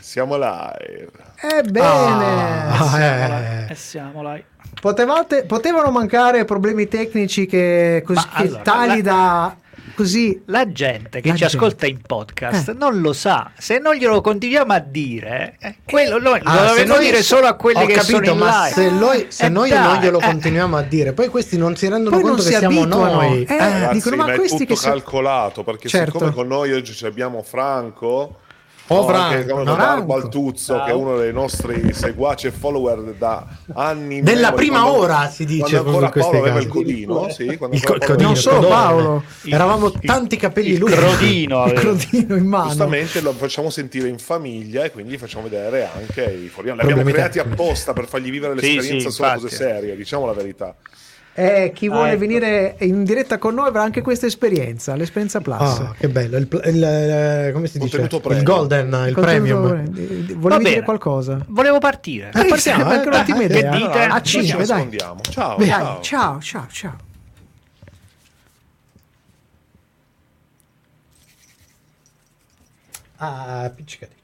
Siamo live. Ebbene, Ah, eh. E siamo là. potevate- potevano mancare problemi tecnici che, così, Ma che allora, tali la- da così. La gente che La ci gente. ascolta in podcast Eh. non lo sa. Se non glielo continuiamo a dire, eh, quello noi Ah, lo noi- dire solo a quelli che capito, sono in ma live. se, noi, se Eh, noi dai, non glielo eh. continuiamo a dire, poi questi non si rendono Poi conto si che siamo abituano. noi. Eh, Ragazzi, dicono, ma è questi tutto che calcolato perché Certo. siccome con noi oggi ci abbiamo Franco Oh, no, anche Franco, come no? Franco. Altuzzo Ciao. che è uno dei nostri seguaci e follower da anni Della prima quando- ora, si dice quando ancora Paolo aveva il codino sì, quando Il co- codino, Non solo. Paolo. Il- Eravamo il- tanti capelli il lunghi. crodino il crodino in mano. Giustamente lo facciamo sentire in famiglia e quindi gli facciamo vedere anche i fuori. Li abbiamo Problemi creati apposta per fargli vivere Sì, l'esperienza sì, solo infatti. cose serie, diciamo la verità. Eh, chi vuole ecco. venire in diretta con noi avrà anche questa esperienza, l'esperienza plus. Ah, che bello. Il, pl- il, eh, come si dice? Il golden, il Contenuto- premium. Volevi dire qualcosa? Volevo partire. Eh, partiamo, Partiamo, anche eh, un'ottima dai, idea. che dite? A Noi ci 5, dai. Ciao, ciao. ciao, ciao, ciao. Ah, piccicatici.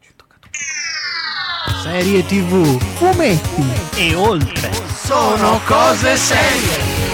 Serie TV, fumetti, E oltre. sono cose serie.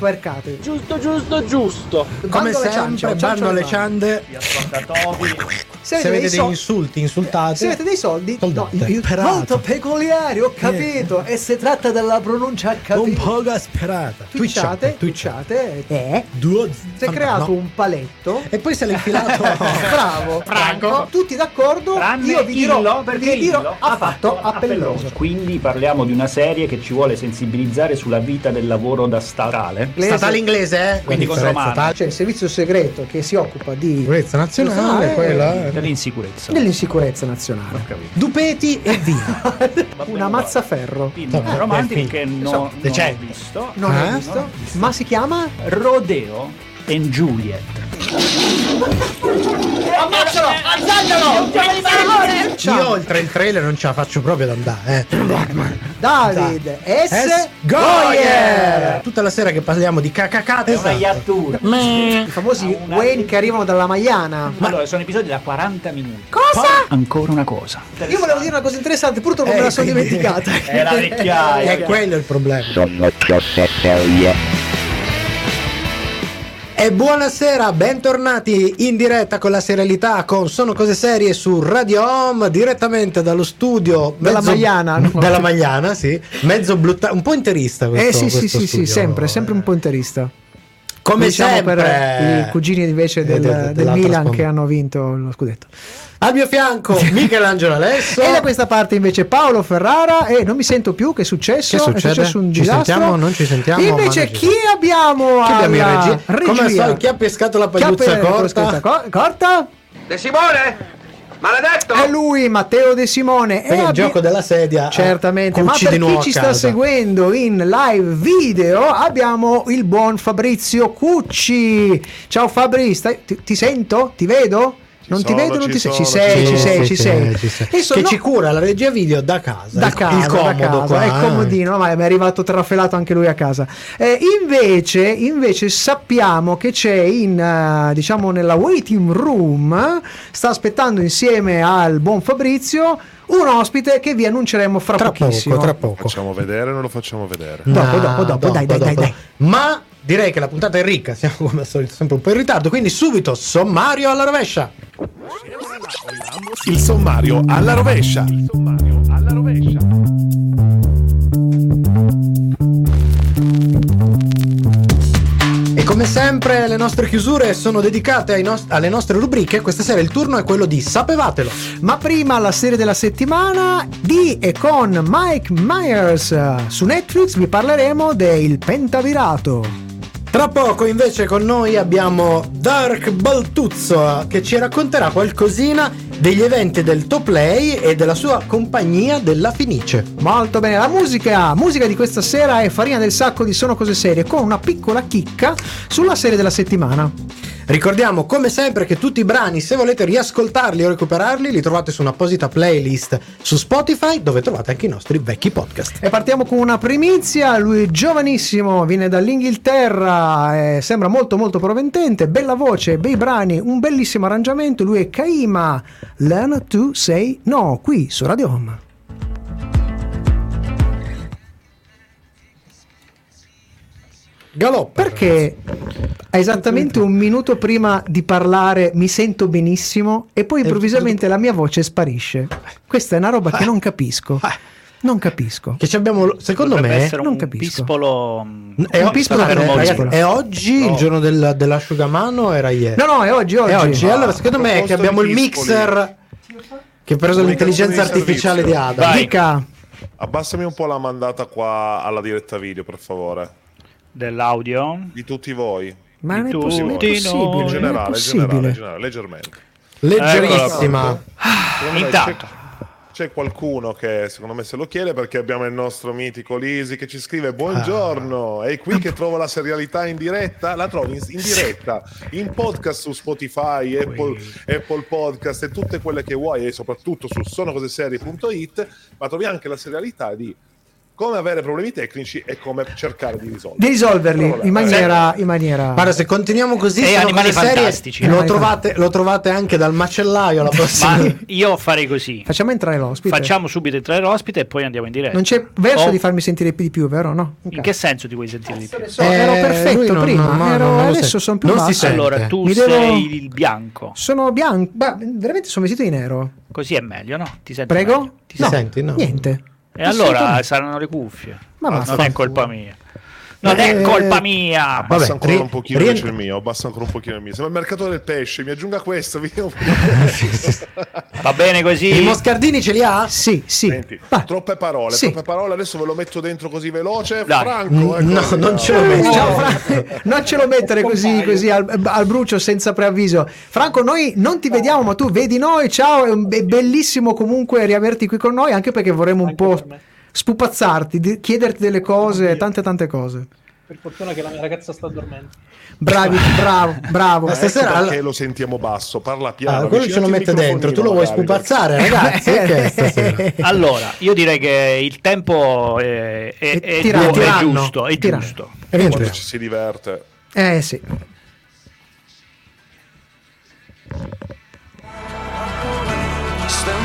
Twercate. Giusto, giusto, giusto. Come Bando sempre, ciance, alle alle ciande. Gli ascoltatori. Se Se avete avete dei degli soldi, insulti, insultate. se avete dei soldi, Soldate. no, molto peculiari, ho capito. E si tratta della pronuncia capito. Un po' asperata. Twitchate, twitchate. Eh, Due. si è creato un paletto. E poi se l'è infilato. Bravo, Franco. Tutti d'accordo? Tranne Io vi dirò, Illo, perché vi dirò, ha fatto appelloso. Quindi parliamo di una serie che ci vuole sensibilizzare sulla vita del lavoro da statale. Statale inglese, eh? Quindi con differenza Romano. statale. C'è il servizio segreto che si occupa di Sicurezza nazionale, Nazionale. quella. Dell'insicurezza. dell'insicurezza nazionale. Dupeti e via. Una mazzaferro. Film Vabbè, romantico che non, non ho decenti. visto. Non Eh? l'ho visto, ma si chiama Rodeo and Juliet. Io oltre il trailer non ce la faccio proprio ad andare, eh. David S. S. Goyer! Tutta la sera che parliamo di cacacate. Iattura. I famosi Una- Wayne che arrivano dalla Maiana. Allora, sono episodi da 40 minuti. Cosa? Ancora una cosa. Io volevo dire una cosa interessante, purtroppo me Eh, la sono quindi- dimenticata. È la vecchiaia. È quello il problema. Sono cose serie. E buonasera, bentornati in diretta con la serialità con Sono Cose Serie su Radio Home direttamente dallo studio Dalla Magliana, no? Dalla Magliana, sì. Mezzo blutta, un po' interista questo Eh sì, sì, questo sì, sì, studio, sempre, sempre un po' interista. Come diciamo sempre per i cugini invece eh, del, de- de- del dell'altra Milan sponda. che hanno vinto lo scudetto. Al mio fianco Michelangelo Alesso. E da questa parte invece Paolo Ferrara e non mi sento più, che è successo? Che È successo un Ci disastro. sentiamo? Non ci sentiamo? Invece chi abbiamo Chi abbiamo in alla regia? Come solito, chi ha pescato la pagliuzza corta? corta? De Simone? Maledetto! È lui, Matteo De Simone. Perché E il abbi- gioco della sedia Certamente, ma per chi ci sta seguendo in live video abbiamo il buon Fabrizio Cucci. Ciao Fabri, stai- ti, ti sento? Ti vedo? Non ti vedo, non ti sei. Ci sono, sei, ci sei, ci sei. ci sei. Che ci cura la regia video da casa. da casa, il comodo da casa, qua, è eh. comodino, ma mi è arrivato trafelato anche lui a casa. Eh, invece, invece sappiamo che c'è in, eh, diciamo, nella waiting room, sta aspettando insieme al buon Fabrizio un ospite che vi annunceremo fra Tra pochissimo. poco, tra poco. Facciamo vedere o non lo facciamo vedere? Dopo, dopo, dopo, dai, dai, dai, dai. Ma direi che la puntata è ricca, siamo come al solito sempre un po' in ritardo, quindi subito sommario alla rovescia. Il sommario alla rovescia. E come sempre le nostre chiusure sono dedicate nost- alle nostre rubriche, questa sera il turno è quello di Sapevatelo. Ma prima la serie della settimana di e con Mike Myers. Su Netflix vi parleremo del Pentavirato. Tra poco invece con noi abbiamo Dark Baltuzzo che ci racconterà qualcosina degli eventi del Top Play e della sua compagnia della Finice. Molto bene, la musica, musica di questa sera è Farina del Sacco di Sono Cose Serie con una piccola chicca sulla serie della settimana. Ricordiamo come sempre che tutti i brani, se volete riascoltarli o recuperarli, li trovate su un'apposita playlist su Spotify dove trovate anche i nostri vecchi podcast. E partiamo con una primizia, lui è giovanissimo, viene dall'Inghilterra, eh, sembra molto molto proventente, bella voce, bei brani, un bellissimo arrangiamento, lui è Kaima, Learn to Say No, qui su Radio Home. Galoppa. Perché esattamente un minuto prima di parlare mi sento benissimo e poi improvvisamente la mia voce sparisce? Questa è una roba che non capisco. Non capisco. Che ci abbiamo, secondo me, non un capisco. pispolo mm, è, un pispolo fermo, ragazzi, è oggi il No. giorno del- dell'asciugamano o era ieri? No, no, è oggi, oggi. È oggi. Ah, allora, secondo me è che abbiamo il mixer che ha preso l'intelligenza artificiale di. Ada. Dica. Abbassami un po' la mandata qua alla diretta video, per favore. Dell'audio. Di tutti voi. Ma Di non è tutti possibile. noi. In generale, possibile. generale, generale, leggermente. Leggerissima. Me Intanto, c'è, c'è qualcuno che secondo me se lo chiede perché abbiamo il nostro mitico Lisi che ci scrive buongiorno, è qui che trovo la serialità in diretta, la trovi in, in diretta, in podcast su Spotify, Apple, Apple Podcast e tutte quelle che vuoi e soprattutto su sonocoseserie.it, ma trovi anche la serialità di come avere problemi tecnici e come cercare di risolverli. Di risolverli in maniera, in maniera... Guarda, se continuiamo così, E animali cose serie, fantastici. Lo Animali trovate, lo trovate anche dal macellaio la prossima. ma io farei così. Facciamo entrare l'ospite. Facciamo subito entrare l'ospite e poi andiamo in diretta. Non c'è verso Oh, di farmi sentire di più, vero? No? Ok. In che senso ti vuoi sentire di più? So, ero Eh, perfetto lui non- prima, non- non- ero- non lo adesso sono più Non basso. Allora, tu Mi devo- sei il bianco. Sono bianco, Beh, veramente sono vestito di nero. Così è meglio, no? Ti senti Prego? meglio? Ti Ti no, senti? No. Niente. E allora saranno le cuffie. Ma non vaffanculo. è colpa mia. Non Eh, è colpa mia. Abbassa Vabbè, ancora ri- un pochino rientra- invece il mio, abbassa ancora un pochino il mio. Sembra il mercato del pesce, mi aggiunga questo. Va bene I così? moscardini ce li ha? Sì, sì. Senti, troppe parole, Sì. troppe parole, adesso ve lo metto dentro così veloce. Dai. Franco, ecco, no, non ce lo metto. Ciao Fra- non ce lo mettere così, così al, al brucio senza preavviso. Franco, noi non ti vediamo, ma tu vedi noi. Ciao, è, un- è bellissimo comunque riaverti qui con noi, anche perché vorremmo un po' spupazzarti, di- chiederti delle cose, tante tante cose. Per fortuna che la mia ragazza sta dormendo. Bravi, bravo, bravo. Ma Ecco stasera perché alla- lo sentiamo basso, parla piano. Ah, quello ce lo mette dentro. Tu lo vuoi spupazzare, ragazzi? È stasera? Allora, io direi che il tempo è, è- È è tiranno. è giusto, è Tiranno. giusto. E Quando ci si diverte. Eh sì.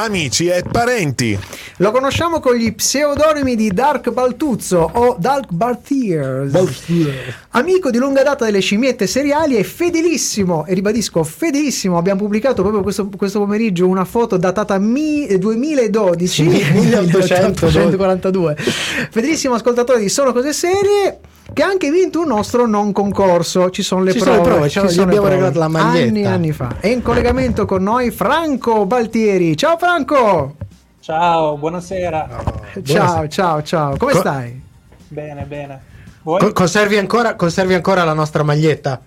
Amici e parenti. Lo conosciamo con gli pseudonimi di Dark Baltuzzo o Dark Baltiers. Amico di lunga data delle scimmiette seriali e fedelissimo, e ribadisco fedelissimo, abbiamo pubblicato proprio questo, questo pomeriggio una foto datata mi- 2012, 1842. Fedelissimo ascoltatore di Sono Cose Serie che ha anche vinto un nostro non concorso. Ci sono le Ci prove. sono le prove, ci gli sono le abbiamo prove. regalato la maglietta. Anni e anni fa. È in collegamento con noi Franco Baltieri. Ciao Franco! Ciao, buonasera. Ciao, ciao, ciao. Come Co- stai? Bene, bene. Co- conservi, ancora, conservi ancora la nostra maglietta?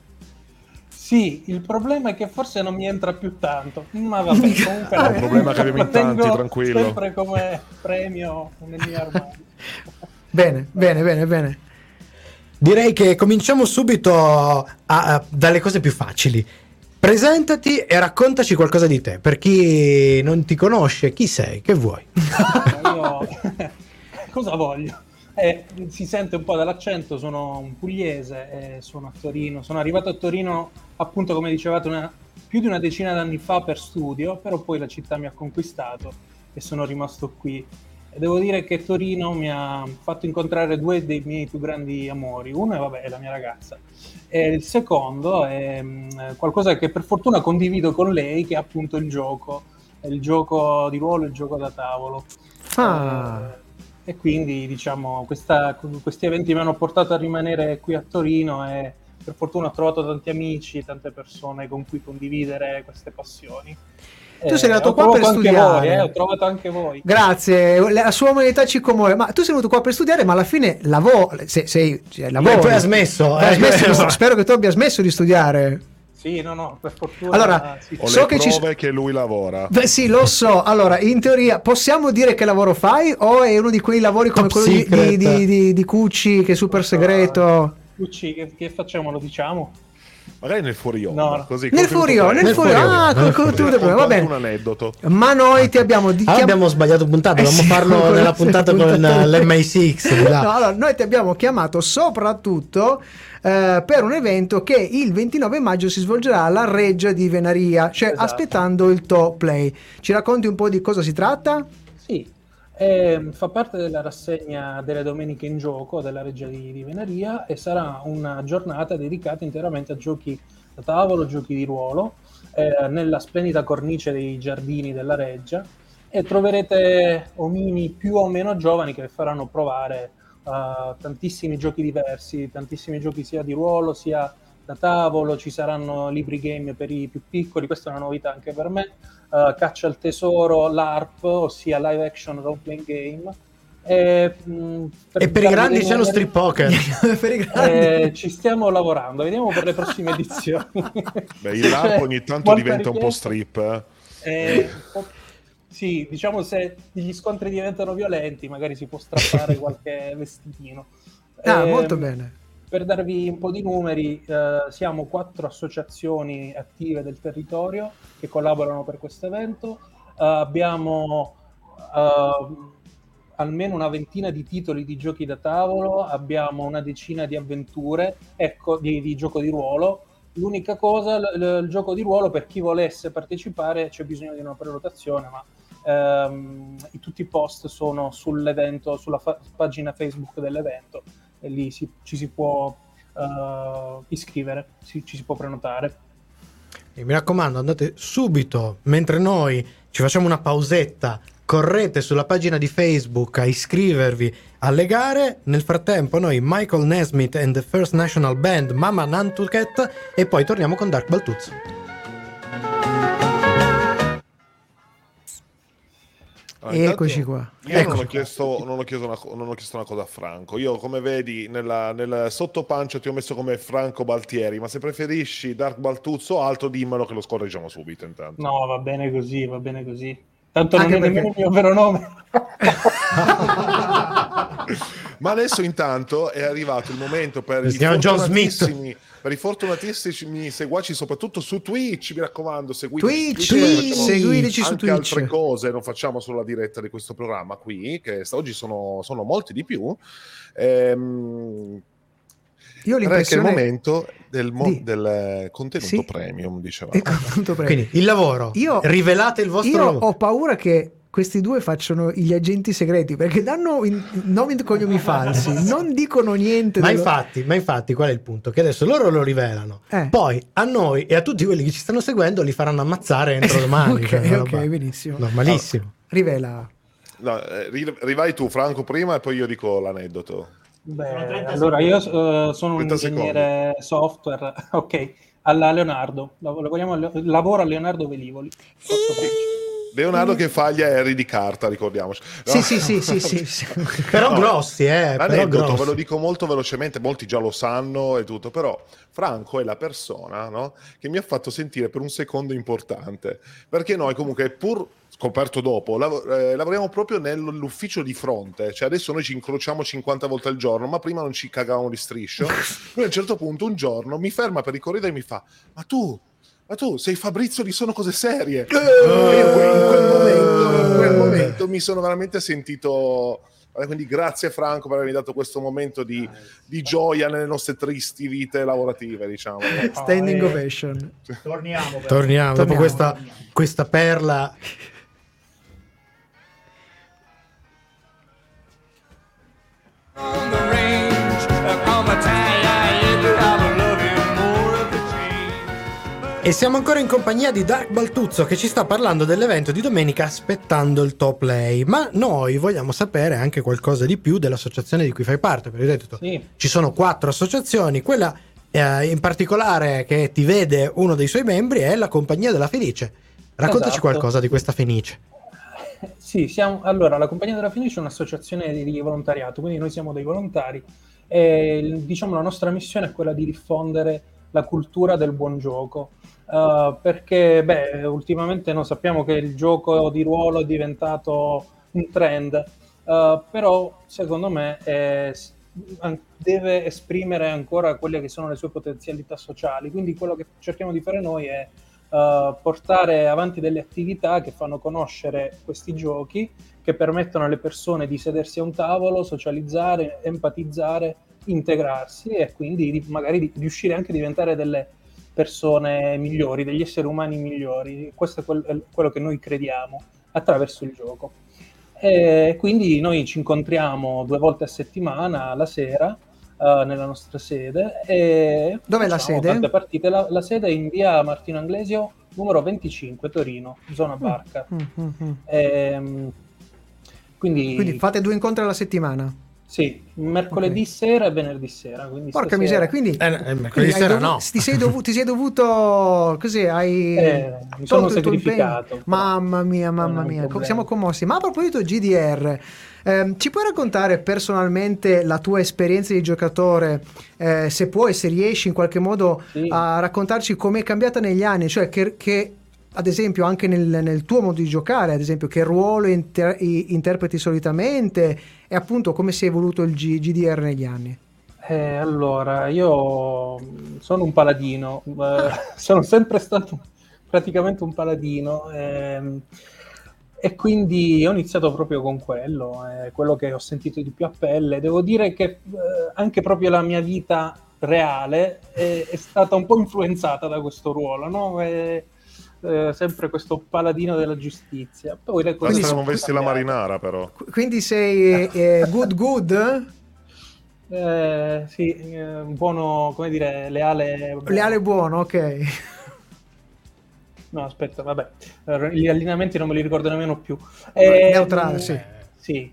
sì, il problema è che forse non mi entra più tanto. Ma vabbè, comunque È un problema che abbiamo in tanti, tranquillo. sempre come premio nel mio armadio. Bene, bene, bene, bene. Direi che cominciamo subito a- a- dalle cose più facili. Presentati e raccontaci qualcosa di te. Per chi non ti conosce, chi sei, che vuoi? Io cosa voglio? Eh, si sente un po' dall'accento, sono un pugliese, e sono a Torino. Sono arrivato a Torino, appunto, come dicevate, una- più di una decina d'anni fa per studio, però poi la città mi ha conquistato e sono rimasto qui. E devo dire che Torino mi ha fatto incontrare due dei miei più grandi amori. Uno è, vabbè, è la mia ragazza. E il secondo è mh, qualcosa che per fortuna condivido con lei, che è appunto il gioco, il gioco di ruolo, il gioco da tavolo. Ah. Eh, e quindi diciamo questa- questi eventi mi hanno portato a rimanere qui a Torino e per fortuna ho trovato tanti amici, tante persone con cui condividere queste passioni. Tu sei venuto qua per studiare. voi, eh, ho trovato anche voi. Grazie, la sua umanità ci commuove. Ma tu sei venuto qua per studiare, ma alla fine lavori. Se, sei, cioè, lavori. poi ha smesso, Hai eh. smesso, spero che tu abbia smesso di studiare. Sì, no, no, per fortuna. Allora, sì. Ho So le che ci- che lui lavora. Beh, sì, lo so. Allora, in teoria, possiamo dire che lavoro fai? O è uno di quei lavori come Top quello di, di, di- di Cucci, che è super segreto? Cucci, che, che facciamo? Lo diciamo? Magari nel fuori onda, No, così, Nel onda, nel onda, Ah, nel col contenuto premium, va bene. un aneddoto. Ma noi ti abbiamo di- Ah, chiam- abbiamo sbagliato puntata, Eh dobbiamo sì, farlo nella la puntata con puntata- eh, l'MI6 di là. No, allora, noi ti abbiamo chiamato soprattutto eh, per un evento che il 29 maggio si svolgerà alla Reggia di Venaria, cioè Esatto. aspettando il top play. Ci racconti un po' di cosa si tratta? Sì, ehm, fa parte della rassegna delle domeniche in gioco della Reggia di, di Venaria e sarà una giornata dedicata interamente a giochi da tavolo, giochi di ruolo, eh, nella splendida cornice dei giardini della Reggia e troverete omini più o meno giovani che faranno provare eh, tantissimi giochi diversi, tantissimi giochi sia di ruolo sia da tavolo, ci saranno libri game per i più piccoli, questa è una novità anche per me, eh, Caccia al tesoro, l'ARP, ossia live action role playing game. E, mh, E per i grandi c'è lo strip poker. per i grandi. eh, ci stiamo lavorando, vediamo per le prossime edizioni. Beh, il Cioè, LARP ogni tanto diventa un po' strip. eh. Eh, sì, diciamo se gli scontri diventano violenti, magari si può strappare qualche vestitino. Ah, Ehm, molto bene. Per darvi un po' di numeri, eh, siamo quattro associazioni attive del territorio che collaborano per questo evento. Eh, abbiamo eh, almeno una ventina di titoli di giochi da tavolo, abbiamo una decina di avventure, ecco, di, di gioco di ruolo. L'unica cosa, l- l- il gioco di ruolo, per chi volesse partecipare c'è bisogno di una prenotazione, ma ehm, tutti i post sono sull'evento, sulla fa- pagina Facebook dell'evento e lì si- ci si può eh, iscrivere, si- ci si può prenotare. E mi raccomando, andate subito, mentre noi ci facciamo una pausetta, correte sulla pagina di Facebook a iscrivervi alle gare. Nel frattempo noi Michael Nesmith and the First National Band Mama Nantucket e poi torniamo con Dark Baltuzzo. Ah, intanto Eccoci qua. Io Eccoci non, ho qua. chiesto, non, ho chiesto una, non ho chiesto una cosa a Franco. Io, come vedi, nella, nel sottopancia ti ho messo come Franco Baltieri. Ma se preferisci Dark Baltuzzo o altro, dimmelo che lo scorreggiamo subito. Intanto. No, va bene così, va bene così. Tanto Anche non è perché- nemmeno il mio vero nome. Ma adesso, intanto, è arrivato il momento per i Per i fortunatissimi seguaci, soprattutto su Twitch, mi raccomando, seguite Twitch, su Twitch, seguiteci su anche Twitch. altre cose non facciamo solo la diretta di questo programma qui, che sta- oggi sono, sono molti di più. Ehm, Io ho Ora è che è il l'impressione momento del, mo- Di- del contenuto Sì. premium, dicevamo. Ecco, appunto, prego. Quindi il lavoro, Io- rivelate il vostro Io lavoro. ho paura che questi due facciano gli agenti segreti perché danno in- nomi e cognomi falsi, non dicono niente. Ma dello- infatti, ma infatti qual è il punto? Che adesso loro lo rivelano, Eh. poi a noi e a tutti quelli che ci stanno seguendo li faranno ammazzare entro domani. ok, cioè, una ok, roba benissimo. Normalissimo. Rivela. No, eh, ri- rivai tu, Franco, prima e poi io dico l'aneddoto. Beh, allora io eh, sono un 30 ingegnere software, ok, alla Leonardo, lavoro a Leonardo Velivoli. Leonardo che faglia Harry di carta, ricordiamoci. No? Sì, sì, sì, sì, sì, sì. Però No, grossi, eh. Però L'aneddoto grossi. ve lo dico molto velocemente, molti già lo sanno e tutto, però Franco è la persona no, che mi ha fatto sentire per un secondo importante, perché noi comunque pur scoperto dopo, lav- eh, lavoriamo proprio nell'ufficio di fronte, cioè adesso noi ci incrociamo 50 volte al giorno, ma prima non ci cagavamo di striscio. Lui a un certo punto un giorno mi ferma per i corridoi e mi fa, ma tu... Ma tu sei Fabrizio di Sono Cose Serie. E io in quel momento, in quel momento mi sono veramente sentito. eh, Quindi grazie Franco per avermi dato questo momento di, di gioia nelle nostre tristi vite lavorative, diciamo. Standing ovation. Torniamo. però. Torniamo, dopo Torniamo. questa, questa perla. E siamo ancora in compagnia di Dark Baltuzzo che ci sta parlando dell'evento di domenica aspettando il top lay. Ma noi vogliamo sapere anche qualcosa di più dell'associazione di cui fai parte. Perché hai detto, Sì. ci sono quattro associazioni, quella eh, in particolare che ti vede uno dei suoi membri è la Compagnia della Felice. Raccontaci Esatto. qualcosa di questa Fenice. Sì, siamo, allora la Compagnia della Fenice è un'associazione di, di volontariato, quindi noi siamo dei volontari e diciamo la nostra missione è quella di diffondere la cultura del buon gioco. Uh, perché beh, ultimamente noi sappiamo che il gioco di ruolo è diventato un trend, uh, però secondo me è- deve esprimere ancora quelle che sono le sue potenzialità sociali. Quindi quello che cerchiamo di fare noi è uh, portare avanti delle attività che fanno conoscere questi giochi, che permettono alle persone di sedersi a un tavolo, socializzare, empatizzare, integrarsi e quindi di- magari di riuscire anche a diventare delle persone migliori, degli esseri umani migliori. Questo è, quel- è quello che noi crediamo attraverso il gioco. E quindi noi ci incontriamo due volte a settimana la sera eh, nella nostra sede. E Dov'è la sede? La, la sede è in via Martino Anglesio, numero 25, Torino, zona Barca. Mm, mm, mm. Ehm, quindi, Quindi fate due incontri alla settimana. Sì, mercoledì sera e venerdì sera. Quindi Porca stasera- miseria, quindi, Eh, eh, mercoledì sera dovu- no. ti, sei dovu- ti sei dovuto così, hai Eh, mi sono tolto il tuo sacrificato. Mamma mia, mamma mia, problema. siamo commossi. Ma a proposito GDR, ehm, ci puoi raccontare personalmente la tua esperienza di giocatore, eh, se puoi, se riesci in qualche modo Sì. a raccontarci com'è cambiata negli anni, cioè che, che, ad esempio anche nel, nel tuo modo di giocare, ad esempio che ruolo inter- interpreti solitamente e appunto come si è evoluto il G- GDR negli anni. Eh, allora, io sono un paladino, eh, sono sempre stato praticamente un paladino ehm, e quindi ho iniziato proprio con quello, è quello che ho sentito di più a pelle. Devo dire che eh, anche proprio la mia vita reale è, è stata un po' influenzata da questo ruolo, no? Eh, sempre questo paladino della giustizia. Poi le cose Basta non vesti la marinara, però. Qu- Quindi sei eh, good good? Eh, sì, eh, un buono, come dire, leale. Leale buono, ok. No, aspetta, vabbè, Eh, gli allineamenti non me li ricordo nemmeno più. Neutrale, sì. Sì.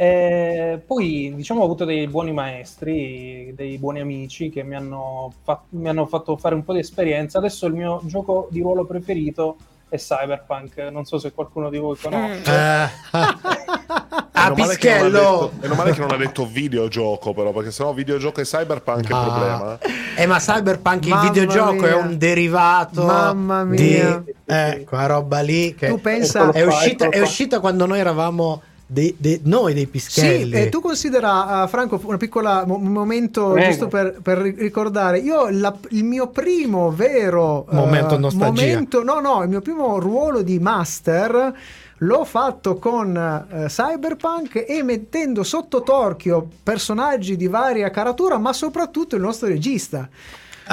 Eh, poi, diciamo, ho avuto dei buoni maestri, dei buoni amici che mi hanno, fa- mi hanno fatto fare un po' di esperienza. Adesso il mio gioco di ruolo preferito è Cyberpunk. Non so se qualcuno di voi conosce. Eh, ah, Meno male che non ha Pischello! detto- Meno male che non ha detto videogioco, però, perché sennò videogioco e cyberpunk è Ah. il problema. Eh, ma Cyberpunk il Mamma videogioco è mia. un derivato Mamma di mia. eh, quella roba lì che Tu pensa- è, uscita, è uscita quando noi eravamo dei, dei- noi dei Sì, pischelli. e tu considera, uh, Franco, un piccolo momento Prego. giusto per, per ri- ricordare. Io la- il mio primo vero uh, Momento nostalgia. momento- no, no, il mio primo ruolo di master l'ho fatto con uh, Cyberpunk e mettendo sotto torchio personaggi di varia caratura, ma soprattutto il nostro regista.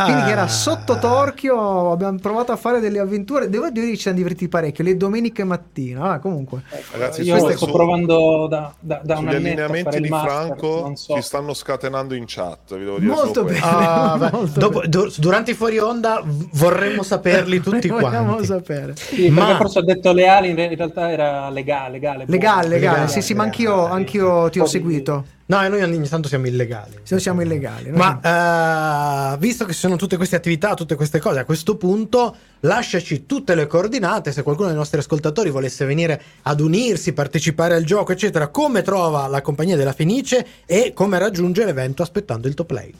Quindi era Ah. sotto torchio, abbiamo provato a fare delle avventure. Devo dire che ci siamo divertiti parecchio, le domeniche mattina. Ah, comunque. Ragazzi, Io sto su- provando da, da, da un allineamenti di master, Franco so. si stanno scatenando in chat, vi devo dire Molto bene. Ah, Molto dopo- bene. du- durante i fuori onda vorremmo saperli tutti Vogliamo quanti. sapere. Sì, Ma- forse ho detto leale, in re- in realtà era legale. Legale, Legale, buono. legale, sì, sì, ma anch'io, anch'io ti ho seguito. No, e noi ogni tanto siamo illegali. Se siamo illegali. Ma siamo- eh, visto che ci sono tutte queste attività, tutte queste cose, a questo punto lasciaci tutte le coordinate. Se qualcuno dei nostri ascoltatori volesse venire ad unirsi, partecipare al gioco, eccetera, come trova la compagnia della Fenice e come raggiunge l'evento aspettando il top play.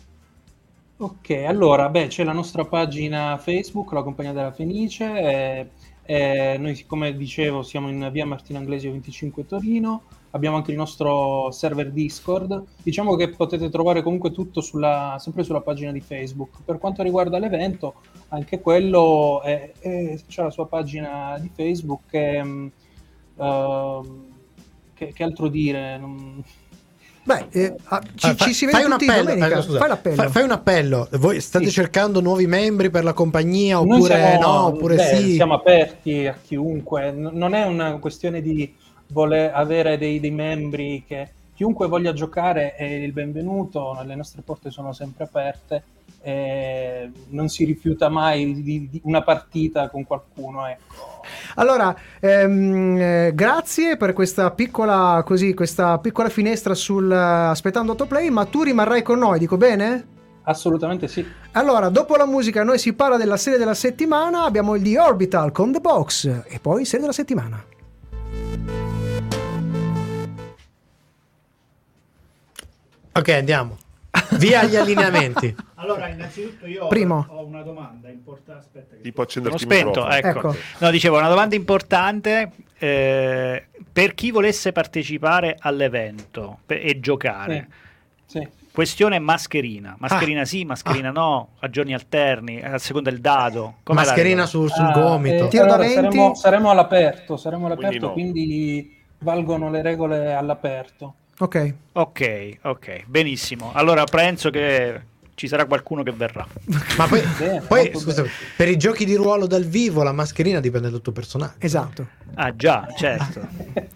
Ok, allora, beh, c'è la nostra pagina Facebook, la Compagnia della Fenice. e- e noi, come dicevo, siamo in via Martino Anglesio 25 Torino. Abbiamo anche il nostro server Discord. Diciamo che potete trovare comunque tutto sulla- sempre sulla pagina di Facebook. Per quanto riguarda l'evento, anche quello è, è- c'è la sua pagina di Facebook. Che, ehm, che, che altro dire? Non- Beh, eh, ah, ci, Ah, fa- ci si fai vede un tutti appello, domenica. eh, scusa, fai l'appello. fa- fai un appello. Voi state Sì. cercando nuovi membri per la compagnia oppure siamo- no? Oppure beh, sì? Siamo aperti a chiunque, N- non è una questione di voler avere dei, dei membri che chiunque voglia giocare è il benvenuto, le nostre porte sono sempre aperte e non si rifiuta mai di, di una partita con qualcuno. Ecco. Allora, ehm, eh, grazie per questa piccola, così, questa piccola finestra sul eh, aspettando autoplay, ma tu rimarrai con noi, dico bene? Assolutamente sì. Allora, dopo la musica noi si parla della serie della settimana, abbiamo il The Orbital con The Box e poi serie della settimana. Ok, andiamo. Via gli allineamenti. Allora, innanzitutto io Primo. ho una domanda importante. Aspetta, che Tipo accenderti spento, microfono. ecco. Ecco. No, dicevo, una domanda importante eh, per chi volesse partecipare all'evento per- e giocare. Sì. Questione mascherina. Mascherina Ah. sì, mascherina no, a giorni alterni, a seconda del dado. Com'è Mascherina regola? sul, Ah, gomito. eh, Tiro da allora, 20. saremo, saremo all'aperto, saremo Quindi all'aperto, no. quindi valgono le regole all'aperto. Ok. Ok, ok, benissimo. Allora penso che ci sarà qualcuno che verrà. Ma poi, Bene, poi, scusa, per i giochi di ruolo dal vivo la mascherina dipende dal tuo personaggio. Esatto. Ah già, certo.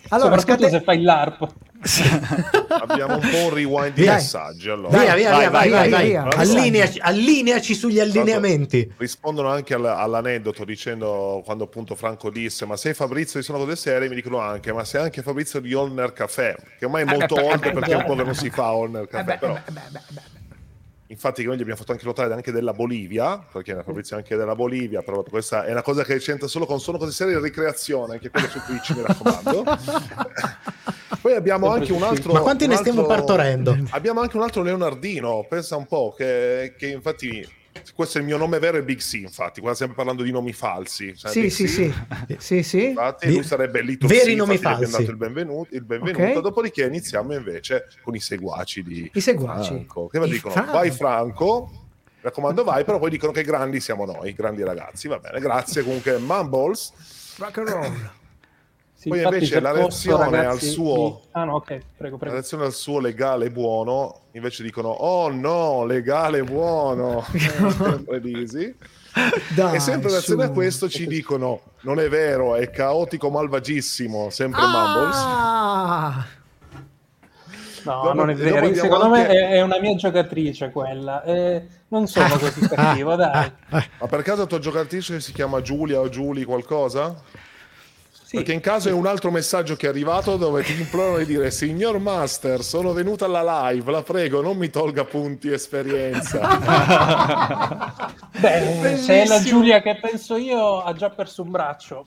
Allora, Soprattutto scate- se fai l'ARP. Abbiamo un po' un rewind di messaggi. Allora. Via, via, vai, via, vai, vai, vai, vai. Allineaci, allineaci sugli allineamenti. Rispondono anche al- all'aneddoto dicendo quando appunto Franco disse ma sei Fabrizio di Sono Cose Serie mi dicono anche ma sei anche Fabrizio di Olner Café che ormai è molto beh, oltre eh, perché beh, è un po' che non si fa Olner Café però Eh, beh, beh, beh. Infatti noi gli abbiamo fatto anche notare anche della Bolivia perché era Fabrizio anche della Bolivia però questa è una cosa che c'entra solo con Sono Cose Serie e ricreazione anche quello su Twitch mi raccomando poi abbiamo Sempre anche un altro Ma quanti ne stiamo altro- partorendo? Abbiamo anche un altro Leonardino, pensa un po', che, che infatti questo è il mio nome vero è Big C, infatti, qua stiamo parlando di nomi falsi. cioè Sì, sì, sì. Sì, sì. Infatti Di- lui sarebbe Lito veri C, nomi falsi. dato il benvenuto, il benvenuto. Ok. dopodiché iniziamo invece con i seguaci di I seguaci. Franco, che I dicono Franco. vai Franco, mi raccomando vai, però poi dicono che grandi siamo noi, grandi ragazzi, va bene, grazie comunque Mumbles. Rock and roll. Sì, Poi invece la reazione ragazzi, al suo- Ah no, ok, prego, prego. relazione al suo legale buono, invece dicono oh no, legale buono, sempre Lisi. Dai, e sempre in relazione su. a questo ci dicono non è vero, è caotico malvagissimo, sempre Mumbles. Ah! No, Dopo- non è vero. Secondo me anche- è, è una mia giocatrice quella. E non sono così cattivo, dai. Ma per caso la tua giocatrice si chiama Giulia o Giuli qualcosa? Sì. Perché in caso è un altro messaggio che è arrivato dove ti implorano di dire Signor Master, sono venuta alla live, la prego, non mi tolga punti esperienza. Beh, se è la Giulia che penso io, ha già perso un braccio.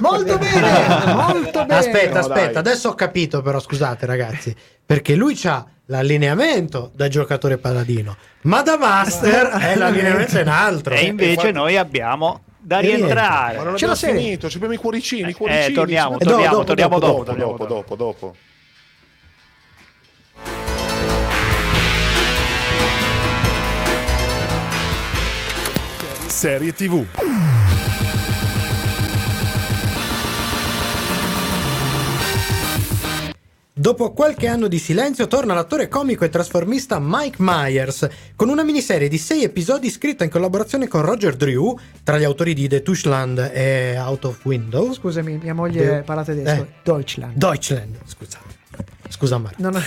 Molto bene, molto bene. Aspetta, No, aspetta, dai. adesso ho capito però, scusate ragazzi, perché lui c'ha l'allineamento da giocatore paladino, ma da master è l'allineamento in altro. E invece infatti- noi abbiamo da rientrare. Ma non Ce sei? finito, ci abbiamo i cuoricini, i Eh, cuoricini. torniamo, ci- Eh, torniamo, dopo, torniamo dopo, dopo. dopo, torniamo dopo, dopo, dopo. Serie TV. Dopo qualche anno di silenzio torna l'attore comico e trasformista Mike Myers con una miniserie di sei episodi scritta in collaborazione con Roger Drew, tra gli autori di The Tushland e Out of Windows. Scusami, mia moglie Eh, parla tedesco. eh. Deutschland. Deutschland, scusa. Scusa Marco. No, no.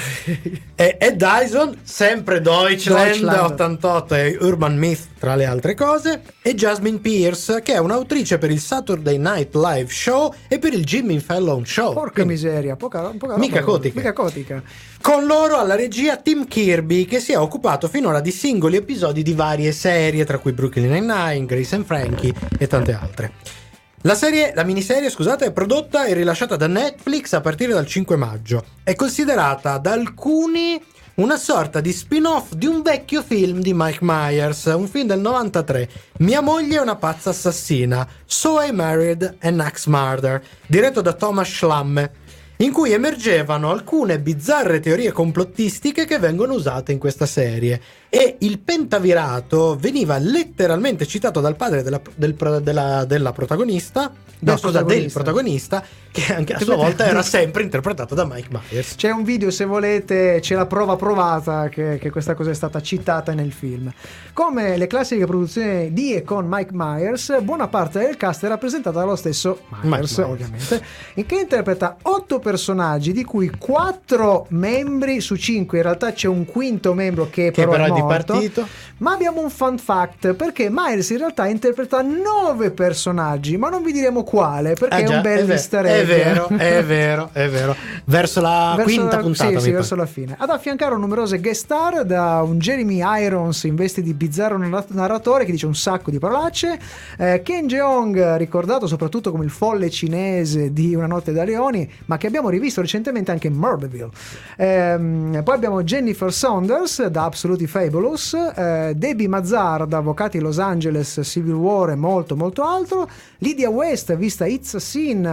E, e Dyson, sempre Deutschland, Deutschland. 88 e Urban Myth tra le altre cose, e Jasmine Pierce che è un'autrice per il Saturday Night Live Show e per il Jimmy Fallon Show. Porca Quindi, miseria, poca, poca Mica roba, cotica. Mica cotica. Con loro alla regia Tim Kirby che si è occupato finora di singoli episodi di varie serie, tra cui Brooklyn Nine-Nine, Grace and Frankie e tante altre. La, serie, la miniserie, scusate, è prodotta e rilasciata da Netflix a partire dal 5 maggio. È considerata da alcuni una sorta di spin-off di un vecchio film di Mike Myers, un film del 93, Mia moglie è una pazza assassina, So I Married an Axe Murder, diretto da Thomas Schlamme, in cui emergevano alcune bizzarre teorie complottistiche che vengono usate in questa serie. E il pentavirato veniva letteralmente citato dal padre della, del della- della protagonista, Del no, scusa, del protagonista. protagonista, che anche a sua volta era sempre interpretato da Mike Myers. C'è un video, se volete, c'è la prova provata che, che questa cosa è stata citata nel film. Come le classiche produzioni di e con Mike Myers, buona parte del cast è rappresentata dallo stesso Myers, Myers. ovviamente, in che interpreta otto personaggi, di cui quattro membri su cinque. In realtà c'è un quinto membro che, Che però, però è morto. Morto. ripartito. Ma abbiamo un fun fact perché Miles in realtà interpreta nove personaggi, ma non vi diremo quale perché è già, un bel easter È egg. vero, è vero, è vero. Verso la Verso quinta la- puntata. Sì, sì, verso la fine. Ad affiancare numerose guest star da un Jeremy Irons in vesti di bizzarro narra- narratore che dice un sacco di parolacce, eh, Ken Jeong, ricordato soprattutto come il folle cinese di Una notte da leoni, ma che abbiamo rivisto recentemente anche in Murderville. Ehm, poi abbiamo Jennifer Saunders da Absolutely Fabulous, eh, Debbie Mazzar da Avvocati Los Angeles, Civil War e molto molto altro, Lydia West vista It's a Sin,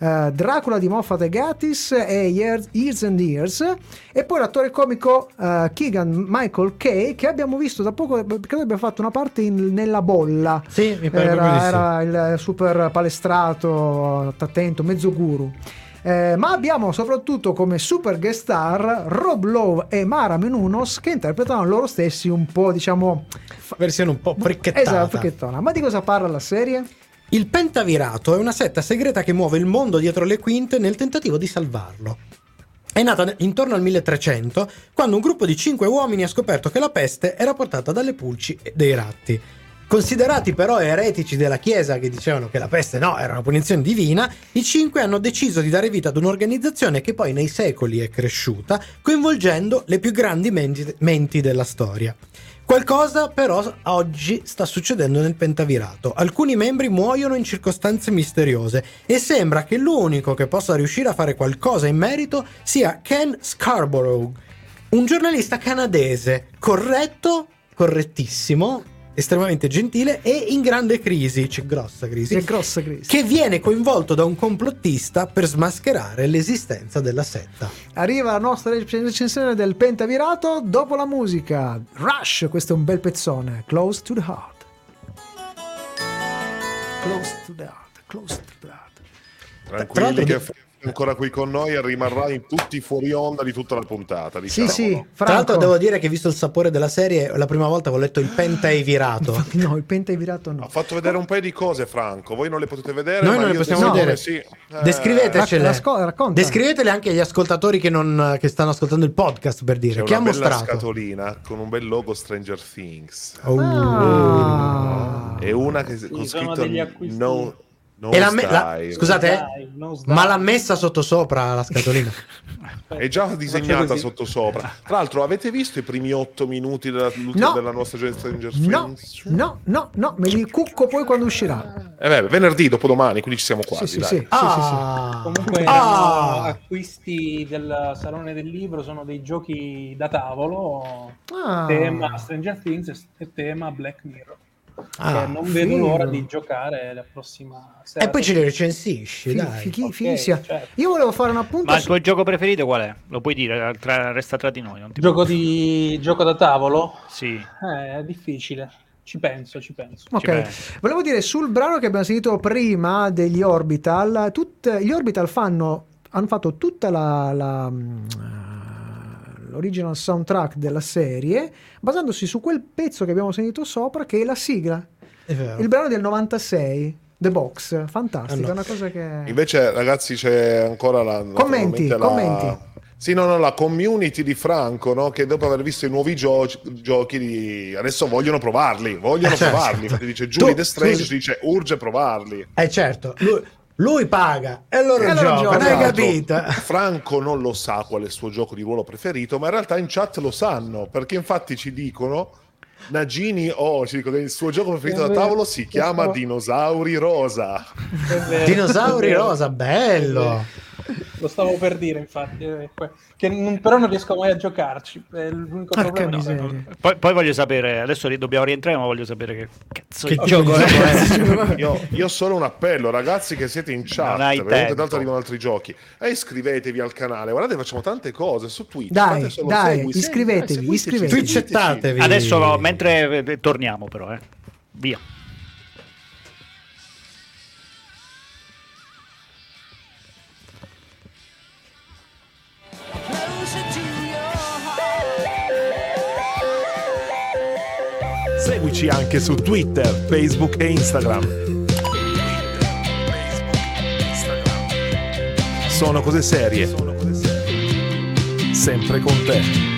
eh, Dracula di Moffat e Gattis e Years, Years and Years e poi l'attore comico eh, Keegan Michael Kay che abbiamo visto da poco credo abbia fatto una parte in- nella bolla. Sì, mi pare era, era il super palestrato attento mezzo guru Eh, ma abbiamo soprattutto come super guest star Rob Lowe e Mara Menunos che interpretano loro stessi un po' diciamo Versione un po' fricchettata. esatto fricchettona ma di cosa parla la serie? Il Pentavirato è una setta segreta che muove il mondo dietro le quinte nel tentativo di salvarlo. È nata intorno al 1300, quando un gruppo di cinque uomini ha scoperto che la peste era portata dalle pulci e dei ratti. Considerati però eretici della Chiesa che dicevano che la peste no, era una punizione divina, i cinque hanno deciso di dare vita ad un'organizzazione che poi nei secoli è cresciuta, coinvolgendo le più grandi menti, della storia. Qualcosa però oggi sta succedendo nel pentavirato. Alcuni membri muoiono in circostanze misteriose e sembra che l'unico che possa riuscire a fare qualcosa in merito sia Ken Scarborough, un giornalista canadese, corretto, correttissimo, estremamente gentile e in grande crisi, c'è grossa crisi, È grossa crisi. che viene coinvolto da un complottista per smascherare l'esistenza della setta. Arriva la nostra recensione del Pentavirato dopo la musica. Rush, questo è un bel pezzone. Close to the heart. Close to the heart. Close to the heart. Tranquilli che ancora qui con noi e rimarrà in tutti i fuori onda di tutta la puntata. Sì, Diciamo. sì, Tra l'altro Franco. devo dire che visto il sapore della serie, la prima volta che ho letto il Pentavirato. No, il Pentavirato Ha no. fatto vedere un paio di cose, Franco. Voi non le potete vedere, Noi ma non le possiamo tesoro vedere. Sì. Eh, Descrivetecele. Rac- racconta. Descrivetele anche agli ascoltatori che, non, che stanno ascoltando il podcast per dire. C'è Chi ha una bella mostrato? scatolina con un bel logo Stranger Things. Oh. Ah. E una che con sono scritto degli acquisti. no, no E l'ha me- la- Style. scusate, eh, no, dai. ma l'ha messa sotto sopra la scatolina. È già disegnata così. sotto sopra. Tra l'altro, avete visto i primi otto minuti della, No. della nostra gente Stranger No, Things? no, no, no, me li cucco poi quando uscirà. Eh beh, venerdì, dopodomani, quindi ci siamo quasi. Sì, sì, dai. sì, sì, sì, sì. Ah. Comunque Ah. acquisti del Salone del Libro, sono dei giochi da tavolo, Ah. tema Stranger Things e tema Black Mirror. Ah, che non vedo figo. l'ora di giocare la prossima sera. E poi ce li recensisci, dai. fighi- Ok, fighissima. certo. Io volevo fare un appunto. Ma il su- tuo gioco preferito qual è? Lo puoi dire, tra- resta tra di noi. Non ti Gioco, di... gioco da tavolo? Sì. Eh, è difficile. Ci penso, ci penso. Ok, Ci penso. volevo dire sul brano che abbiamo sentito prima degli Orbital, tut- gli Orbital fanno, hanno fatto tutta la, la, mm, l'original soundtrack della serie basandosi su quel pezzo che abbiamo sentito sopra che è la sigla. È vero. Il brano del 96, The Box, fantastico, Ah, no. è una cosa che... Invece, ragazzi, c'è ancora la. Commenti, la- commenti. Sì, no, no, la community di Franco, no, che dopo aver visto i nuovi gio- giochi, di... adesso vogliono provarli, vogliono Eh, certo. provarli. Infatti dice Julie Tu- The Strange, tu- dice urge provarli. Eh certo, lui, lui paga e loro E loro giocano, giocano. hai l'altro, capito? Franco non lo sa qual è il suo gioco di ruolo preferito, ma in realtà in chat lo sanno, perché infatti ci dicono Nagini oh, il suo gioco preferito da tavolo si chiama Dinosauri Rosa. Dinosauri È vero. rosa, bello. Lo stavo per dire, infatti. eh, Che non- però non riesco mai a giocarci. È l'unico Porca problema. miseria. Poi, poi voglio sapere, adesso dobbiamo rientrare, ma voglio sapere che cazzo Che gioco è. Io, io solo un appello, ragazzi che siete in chat, Non hai veramente tempo. tanto arrivano altri giochi. E iscrivetevi al canale, guardate, facciamo tante cose su Twitch. Dai, dai, segui, iscrivetevi, segui, iscrivetevi. Twitchettatevi. Adesso, mentre eh, torniamo però, eh. Via. Seguici anche su Twitter, Facebook e Instagram. Sono cose serie. Sempre con te.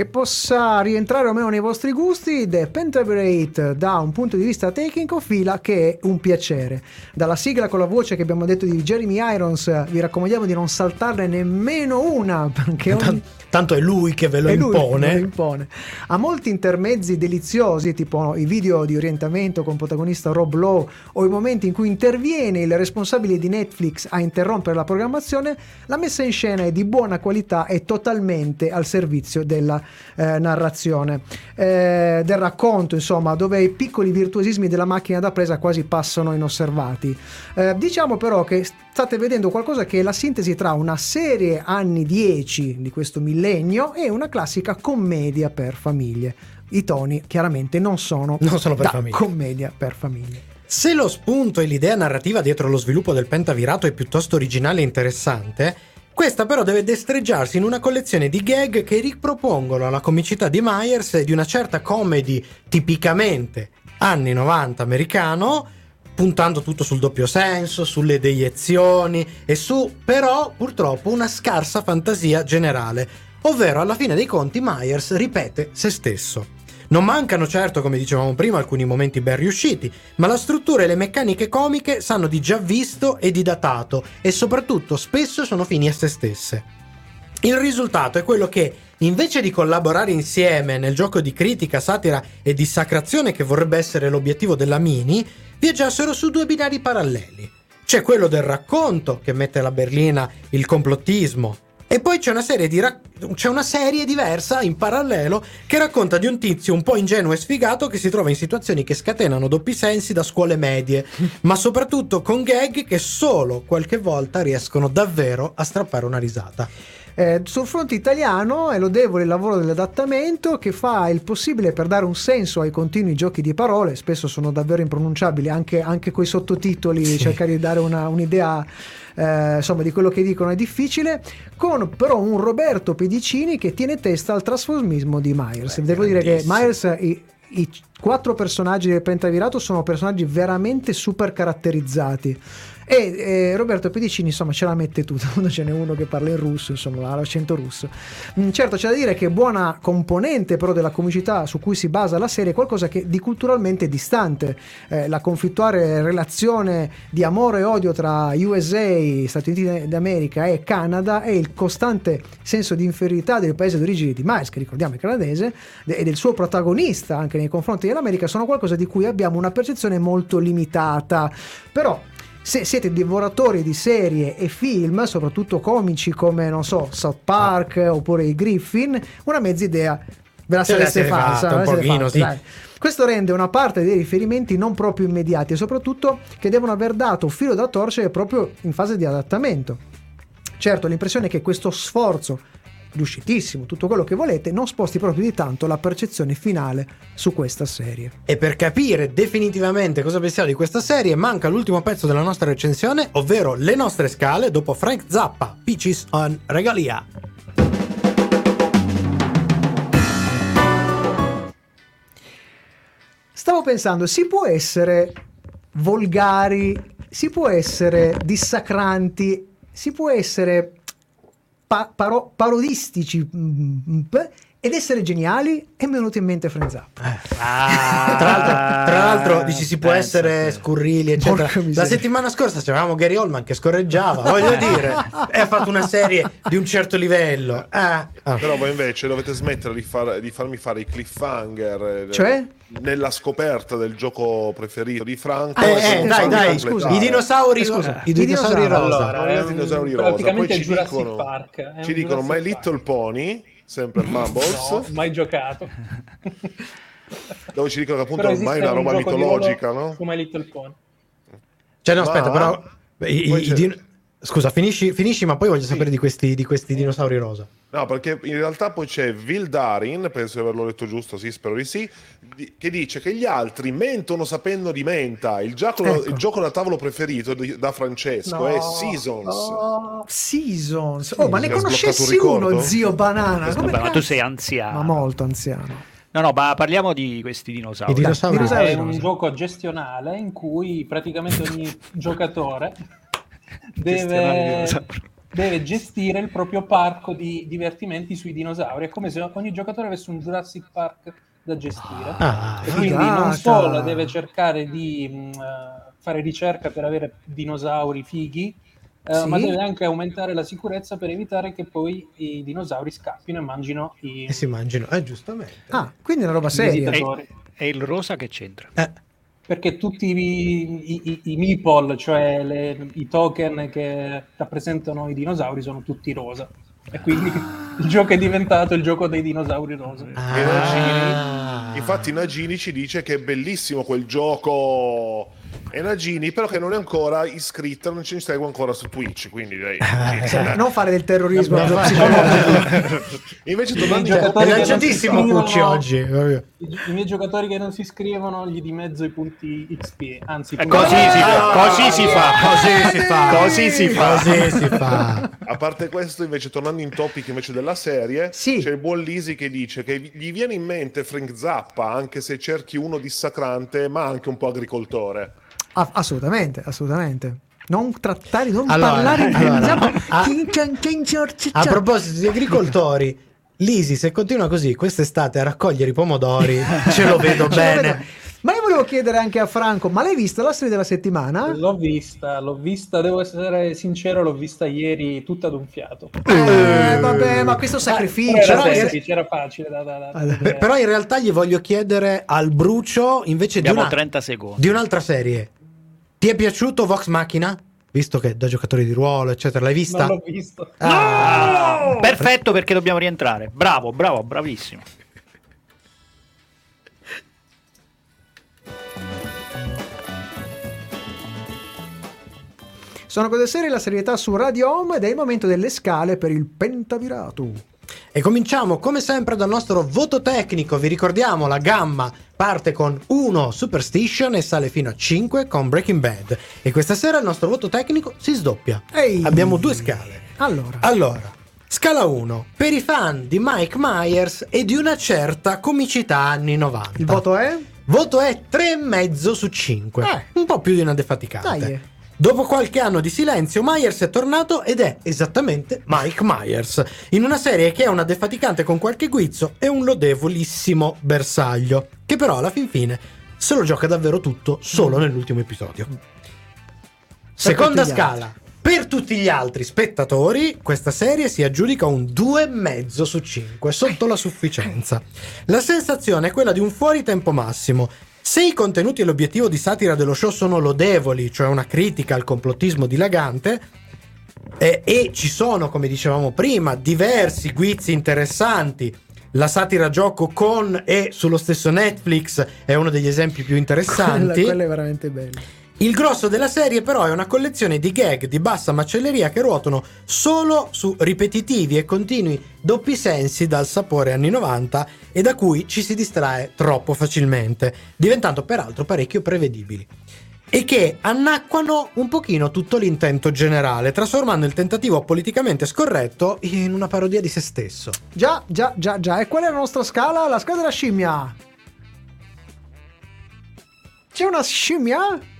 che possa rientrare o meno nei vostri gusti, The Pentaverate da un punto di vista tecnico fila che è un piacere. Dalla sigla con la voce che abbiamo detto di Jeremy Irons, vi raccomandiamo di non saltarne nemmeno una, perché ogni... Tan- tanto è lui che ve lo che impone. me lo impone. Ha molti intermezzi deliziosi, tipo i video di orientamento con protagonista Rob Lowe o i momenti in cui interviene il responsabile di Netflix a interrompere la programmazione. La messa in scena è di buona qualità e totalmente al servizio della eh, narrazione, eh, del racconto, insomma, dove i piccoli virtuosismi della macchina da presa quasi passano inosservati. Eh, diciamo però che state vedendo qualcosa che è la sintesi tra una serie anni 10 di questo millennio e una classica commedia per famiglie. I toni chiaramente non sono, Non sono per famiglie. commedia per famiglie. Se lo spunto e l'idea narrativa dietro lo sviluppo del pentavirato è piuttosto originale e interessante, questa però deve destreggiarsi in una collezione di gag che ripropongono la comicità di Myers e di una certa comedy tipicamente anni 90 americano, puntando tutto sul doppio senso, sulle deiezioni e su però purtroppo una scarsa fantasia generale, ovvero alla fine dei conti Myers ripete se stesso. Non mancano certo, come dicevamo prima, alcuni momenti ben riusciti, ma la struttura e le meccaniche comiche sanno di già visto e di datato e soprattutto spesso sono fini a se stesse. Il risultato è quello che, invece di collaborare insieme nel gioco di critica, satira e dissacrazione che vorrebbe essere l'obiettivo della Mini, viaggiassero su due binari paralleli. C'è quello del racconto, che mette alla berlina il complottismo, e poi c'è una, serie di rac- c'è una serie diversa in parallelo che racconta di un tizio un po' ingenuo e sfigato che si trova in situazioni che scatenano doppi sensi da scuole medie, ma soprattutto con gag che solo qualche volta riescono davvero a strappare una risata. Eh, sul fronte italiano è lodevole il lavoro dell'adattamento che fa il possibile per dare un senso ai continui giochi di parole, spesso sono davvero impronunciabili, anche, anche coi sottotitoli, cercare di dare una- un'idea eh, insomma, di quello che dicono è difficile, con però un Roberto Pedicini che tiene testa al trasformismo di Myers. Devo dire che. Myers... I, i quattro personaggi del Pentavirato sono personaggi veramente super caratterizzati e eh, Roberto Pedicini insomma ce la mette tutta quando ce n'è uno che parla in russo insomma l'accento russo. Mm, certo c'è da dire che buona componente però della comicità su cui si basa la serie è qualcosa che di culturalmente distante. Eh, la conflittuale relazione di amore e odio tra USA Stati Uniti d'America e Canada e il costante senso di inferiorità del paese d'origine di Miles che ricordiamo è canadese de- e del suo protagonista anche nei confronti dell'America sono qualcosa di cui abbiamo una percezione molto limitata. Però se siete divoratori di serie e film, soprattutto comici come, non so, South Park oppure i Griffin, una mezza idea ve la sareste fatta. un pochino, sì. Questo rende una parte dei riferimenti non proprio immediati e soprattutto che devono aver dato filo da torcere proprio in fase di adattamento. Certo, l'impressione è che questo sforzo riuscitissimo, tutto quello che volete, non sposti proprio di tanto la percezione finale su questa serie. E per capire definitivamente cosa pensiamo di questa serie, manca l'ultimo pezzo della nostra recensione, ovvero le nostre scale dopo Frank Zappa, Peaches on Regalia. Stavo pensando, si può essere volgari, si può essere dissacranti, si può essere pa- paro- parodistici mm, p- ed essere geniali e mi è venuto in mente Friends Up. Ah, Tra l'altro, tra l'altro dici si può essere te. scurrili, eccetera. La settimana scorsa c'avevamo Gary Oldman che scorreggiava, voglio dire, e ha fatto una serie di un certo livello. Ah, ah. Però voi invece dovete smettere di, far- di farmi fare i cliffhanger. eh, Cioè? Nella scoperta del gioco preferito di Franco. Eh, eh, dai, dai, completare. i dinosauri, Eh, scusa, i i dinosauri rosa. Allora, è ehm, dinosauri rosa. praticamente Poi è ci Jurassic dicono, è ci dicono My Little. Pony, sempre Mumbles, No, mai giocato. dove ci dicono che appunto Però ormai è esiste una un roba di mitologica, no? My Little Pony. Cioè, no, Ma- aspetta, però. i- i- c'è- Scusa, finisci, finisci, ma poi voglio sapere di questi, di questi dinosauri rosa. No, perché in realtà poi c'è Vil Darin, penso di averlo letto giusto, sì, spero di sì, di- che dice che gli altri mentono sapendo di menta. Il gioco, Ecco. il gioco da tavolo preferito di- da Francesco è Seasons. Oh, Seasons. Oh, ma ne conoscessi uno, zio Banana. Come ma tu sei anziano. Ma molto anziano. No, no, ma parliamo di questi dinosauri. I dinosauri dinosauri È un gioco gestionale in cui praticamente ogni giocatore deve, deve gestire il proprio parco di divertimenti sui dinosauri. È come se ogni giocatore avesse un Jurassic Park da gestire. Ah, e quindi figata. non solo deve cercare di mh, eh, fare ricerca per avere dinosauri fighi, eh, Sì. ma deve anche aumentare la sicurezza per evitare che poi i dinosauri scappino e mangino i, E si mangiano, eh, giustamente. Ah, quindi è una roba seria. visitatori. E il rosa che c'entra? Eh, Perché tutti i, i, i, i meeple, cioè le- i token che rappresentano i dinosauri, sono tutti rosa. E quindi il gioco è diventato il gioco dei dinosauri rosa. Ah. E Nagini, infatti Nagini ci dice che è bellissimo quel gioco e Nagini però che non è ancora iscritta non ci segue ancora su Twitch quindi lei Cioè, non fare del terrorismo No, no, invece I tornando miei in è giocatori che non si lanciatissimo iscrivono- Cucci oggi. I, i miei giocatori che non si iscrivono gli dimezzo i punti XP, anzi Eh, punti- così si fa, così si fa, Così si fa. Così si fa. Così si fa. A parte questo, invece, tornando in topic invece della serie, Sì. c'è il buon Lisi che dice che gli viene in mente Frank Zappa, anche se cerchi uno dissacrante, ma anche un po' agricoltore. Ah, assolutamente, assolutamente. Non trattare, non Allora, parlare di allora, Zappa. a- A proposito di agricoltori, Lisi, se continua così quest'estate a raccogliere i pomodori, ce lo vedo Ce lo vedo. bene. Ma io volevo chiedere anche a Franco, ma l'hai vista la serie della settimana? L'ho vista, l'ho vista, devo essere sincero, l'ho vista ieri tutta d'un fiato. Eh, vabbè, ma questo Però sacrificio. era no? semplice, era facile da, da, da- Beh, però in realtà gli voglio chiedere al brucio invece di, una- 30 secondi. di un'altra serie. Ti è piaciuto Vox Machina? Visto che da giocatori di ruolo, eccetera, l'hai vista? Non l'ho visto. Ah, Perfetto perché dobbiamo rientrare. Bravo, bravo, bravissimo. Sono cose serie, la serietà su Radio Home ed è il momento delle scale per il pentavirato. E cominciamo come sempre dal nostro voto tecnico. Vi ricordiamo la gamma parte con 1 Superstition e sale fino a 5 con Breaking Bad. E questa sera il nostro voto tecnico si sdoppia. Ehi. Abbiamo due scale. Allora, Allora, scala 1 per i fan di Mike Myers e di una certa comicità anni 90. il voto è? Voto è 3,5 su 5. Eh. Un po' più di una defaticante. Dai. Dopo qualche anno di silenzio, Myers è tornato ed è esattamente Mike Myers, in una serie che è una defaticante con qualche guizzo e un lodevolissimo bersaglio, che però alla fin fine se lo gioca davvero tutto solo nell'ultimo episodio. Seconda tutti gli scala. Per tutti gli altri spettatori, questa serie si aggiudica un 2,5 su 5, sotto la sufficienza. La sensazione è quella di un fuori tempo massimo. Se i contenuti e l'obiettivo di satira dello show sono lodevoli, cioè una critica al complottismo dilagante, eh, e ci sono, come dicevamo prima, diversi guizzi interessanti. La satira gioco con e sullo stesso Netflix è uno degli esempi più interessanti. Quella, quella è veramente bella. Il grosso della serie però è una collezione di gag di bassa macelleria che ruotano solo su ripetitivi e continui doppi sensi dal sapore anni 90 e da cui ci si distrae troppo facilmente, diventando peraltro parecchio prevedibili. E che annacquano un pochino tutto l'intento generale, trasformando il tentativo politicamente scorretto in una parodia di se stesso. Già, già, già, già. E qual è la nostra scala? La scala della scimmia. C'è una scimmia?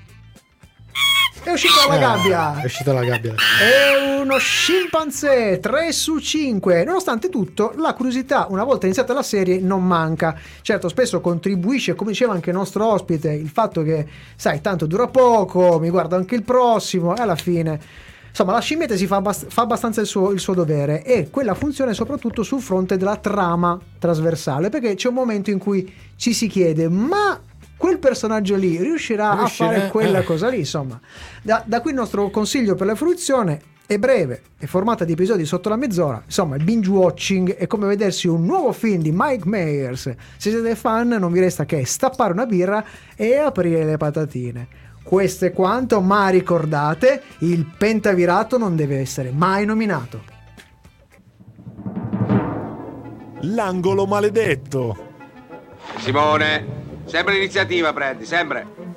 È uscita dalla gabbia. È uscita la gabbia. È uno scimpanzé 3 su 5. Nonostante tutto, la curiosità, una volta iniziata la serie, non manca. Certo, spesso contribuisce, come diceva anche il nostro ospite, il fatto che, sai, tanto dura poco, mi guardo anche il prossimo, e alla fine. Insomma, la scimmietta si fa, abbast- fa abbastanza il suo, il suo dovere e quella funziona soprattutto sul fronte della trama trasversale, perché c'è un momento in cui ci si chiede, ma quel personaggio lì riuscirà Riuscirà- a fare quella eh. cosa lì? Insomma, da, da qui il nostro consiglio per la fruizione è breve, è formata di episodi sotto la mezz'ora. Insomma, il binge watching è come vedersi un nuovo film di Mike Myers. Se siete fan, non vi resta che stappare una birra e aprire le patatine. Questo è quanto, ma ricordate, il pentavirato non deve essere mai nominato. L'angolo maledetto. Simone, sempre l'iniziativa prendi, sempre.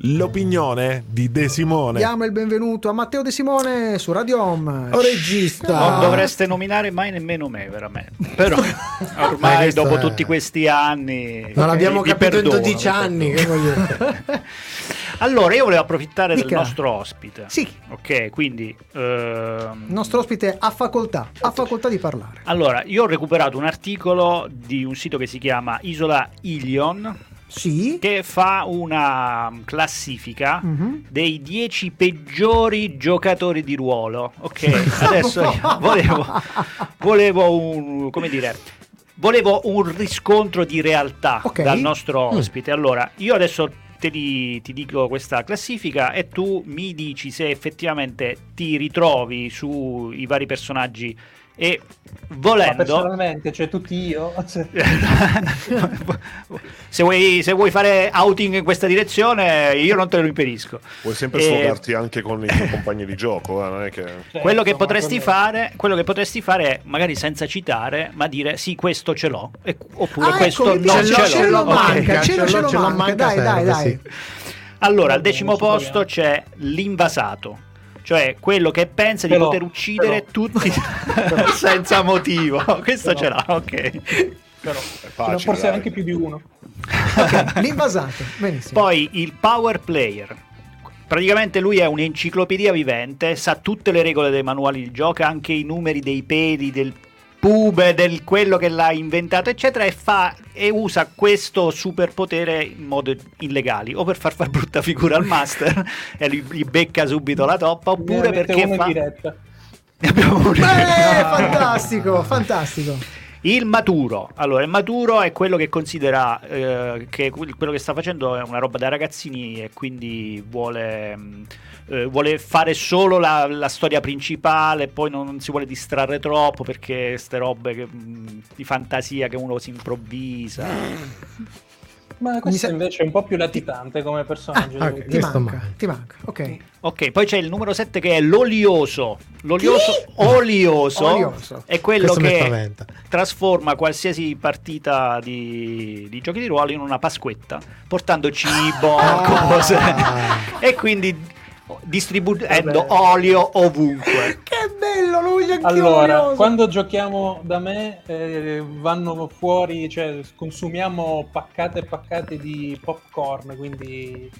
L'opinione di De Simone. Diamo il benvenuto a Matteo De Simone su Radio Home. Oh regista! Non dovreste nominare mai nemmeno me, veramente. Però Ma ormai dopo è- tutti questi anni Non l'abbiamo vi capito in perdono, 12 vi anni. perdono. che voglio dire. Allora, io volevo approfittare del Dica. nostro ospite. Sì. Ok, quindi... ehm, Il nostro ospite ha facoltà, ha facoltà di parlare. Allora, io ho recuperato un articolo di un sito che si chiama Isola Ilion, Sì. che fa una classifica Mhm. dei 10 peggiori giocatori di ruolo. Ok, adesso io volevo, volevo un, come dire, volevo un riscontro di realtà Ok. dal nostro ospite. Allora, io adesso te li- ti dico questa classifica e tu mi dici se effettivamente ti ritrovi sui vari personaggi e Ma volendo personalmente, cioè tutti io, cioè, se, vuoi, se vuoi fare outing in questa direzione io non te lo impedisco Puoi sempre Eh, sfogarti anche con i tuoi compagni di gioco, eh, non è che... cioè, quello che, potresti fare, quello che potresti fare è magari senza citare ma dire sì questo ce l'ho e- oppure Ah, questo ecco, non ce ce, l'ho, ce l'ho manca, ce l'ho, ce ce l'ho, lo ce l'ho, manca. Dai, dai, dai. sì. allora al decimo posto c'è l'invasato cioè quello che pensa di Ce l'ho, poter uccidere ce tutti senza motivo questo Ce l'ha ok però, facile, forse dai. anche più di uno. Ok, l'invasato. Benissimo. Poi il power player. Praticamente lui è un'enciclopedia vivente, sa tutte le regole dei manuali di gioco, anche i numeri dei peli, del pube, del quello che l'ha inventato, eccetera, e fa e usa questo superpotere in modo illegali, o per far far brutta figura al master e gli, gli becca subito la toppa, oppure perché fa diretta. Ne abbiamo uno in Beh, diretta. fantastico, fantastico. Il maturo, allora il maturo è quello che considera eh, che quello che sta facendo è una roba da ragazzini e quindi vuole, mh, eh, vuole fare solo la, la storia principale, poi non, non si vuole distrarre troppo perché queste robe che, mh, di fantasia che uno si improvvisa. Ma questo sa- invece è un po' più latitante come personaggio. Ah, devo ok. dire. Ti manca, manca. ti manca. Ok. Ok, poi c'è il numero 7 che è l'olioso. L'olioso olioso, Olioso. è quello Questo che trasforma qualsiasi partita di, di giochi di ruolo in una pasquetta, portando cibo, Ah. cose e quindi distribuendo olio ovunque. Che bello, lui anche Allora, olioso. quando giochiamo da me eh, vanno fuori, cioè consumiamo paccate e paccate di popcorn, quindi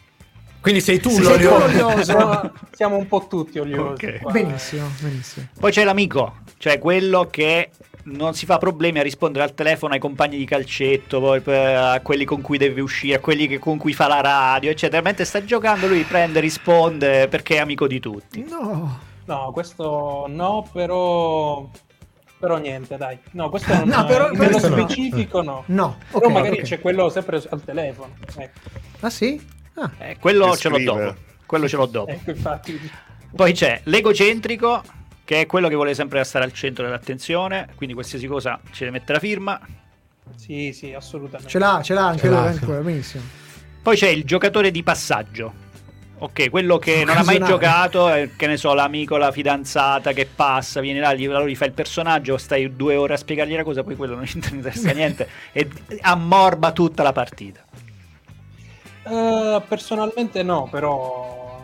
Quindi sei tu Sei l'olio. tu olioso. siamo, un po' tutti oliosi. Ok. qua. Benissimo, benissimo. Poi c'è l'amico, cioè quello che non si fa problemi a rispondere al telefono ai compagni di calcetto, poi per- a quelli con cui deve uscire, a quelli che- con cui fa la radio, eccetera. Mentre sta giocando lui prende, risponde perché è amico di tutti. No. No, questo no, però... Però niente, dai. No, questo non No, però- nello questo no. specifico no. No, Però ok, magari ok. c'è quello sempre al telefono. Ecco, Ah sì? Ah, Eh, quello Che ce l'ho dopo. Quello ce l'ho dopo. ecco infatti. Poi c'è l'egocentrico, che è quello che vuole sempre stare al centro dell'attenzione, quindi qualsiasi cosa ci deve mettere la firma. Sì, sì, assolutamente. ce l'ha, ce l'ha anche Ce lui, l'ha, sì. quello, benissimo. Poi c'è il giocatore di passaggio. Ok, quello che non ha mai giocato, è, che ne so, l'amico, la fidanzata che passa, viene là, gli, allora gli fa il personaggio, stai due ore a spiegargli la cosa, poi quello non gli interessa niente e ammorba tutta la partita. Eh, personalmente no, però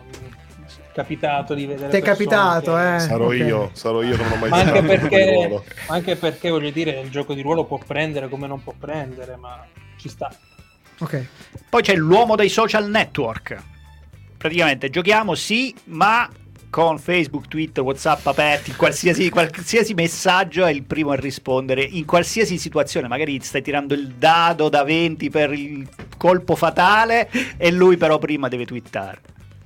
è capitato di vedere Ti è capitato, che- eh? Sarò ok. io, sarò io che non ho mai Ma anche giocato a gioco di perché, ruolo. anche perché voglio dire il gioco di ruolo può prendere come non può prendere, ma ci sta. Ok. Poi c'è l'uomo dei social network. Praticamente giochiamo sì, ma con Facebook, Twitter, WhatsApp aperti, qualsiasi, qualsiasi messaggio è il primo a rispondere in qualsiasi situazione. Magari stai tirando il dado da 20 per il colpo fatale e lui però prima deve twittare.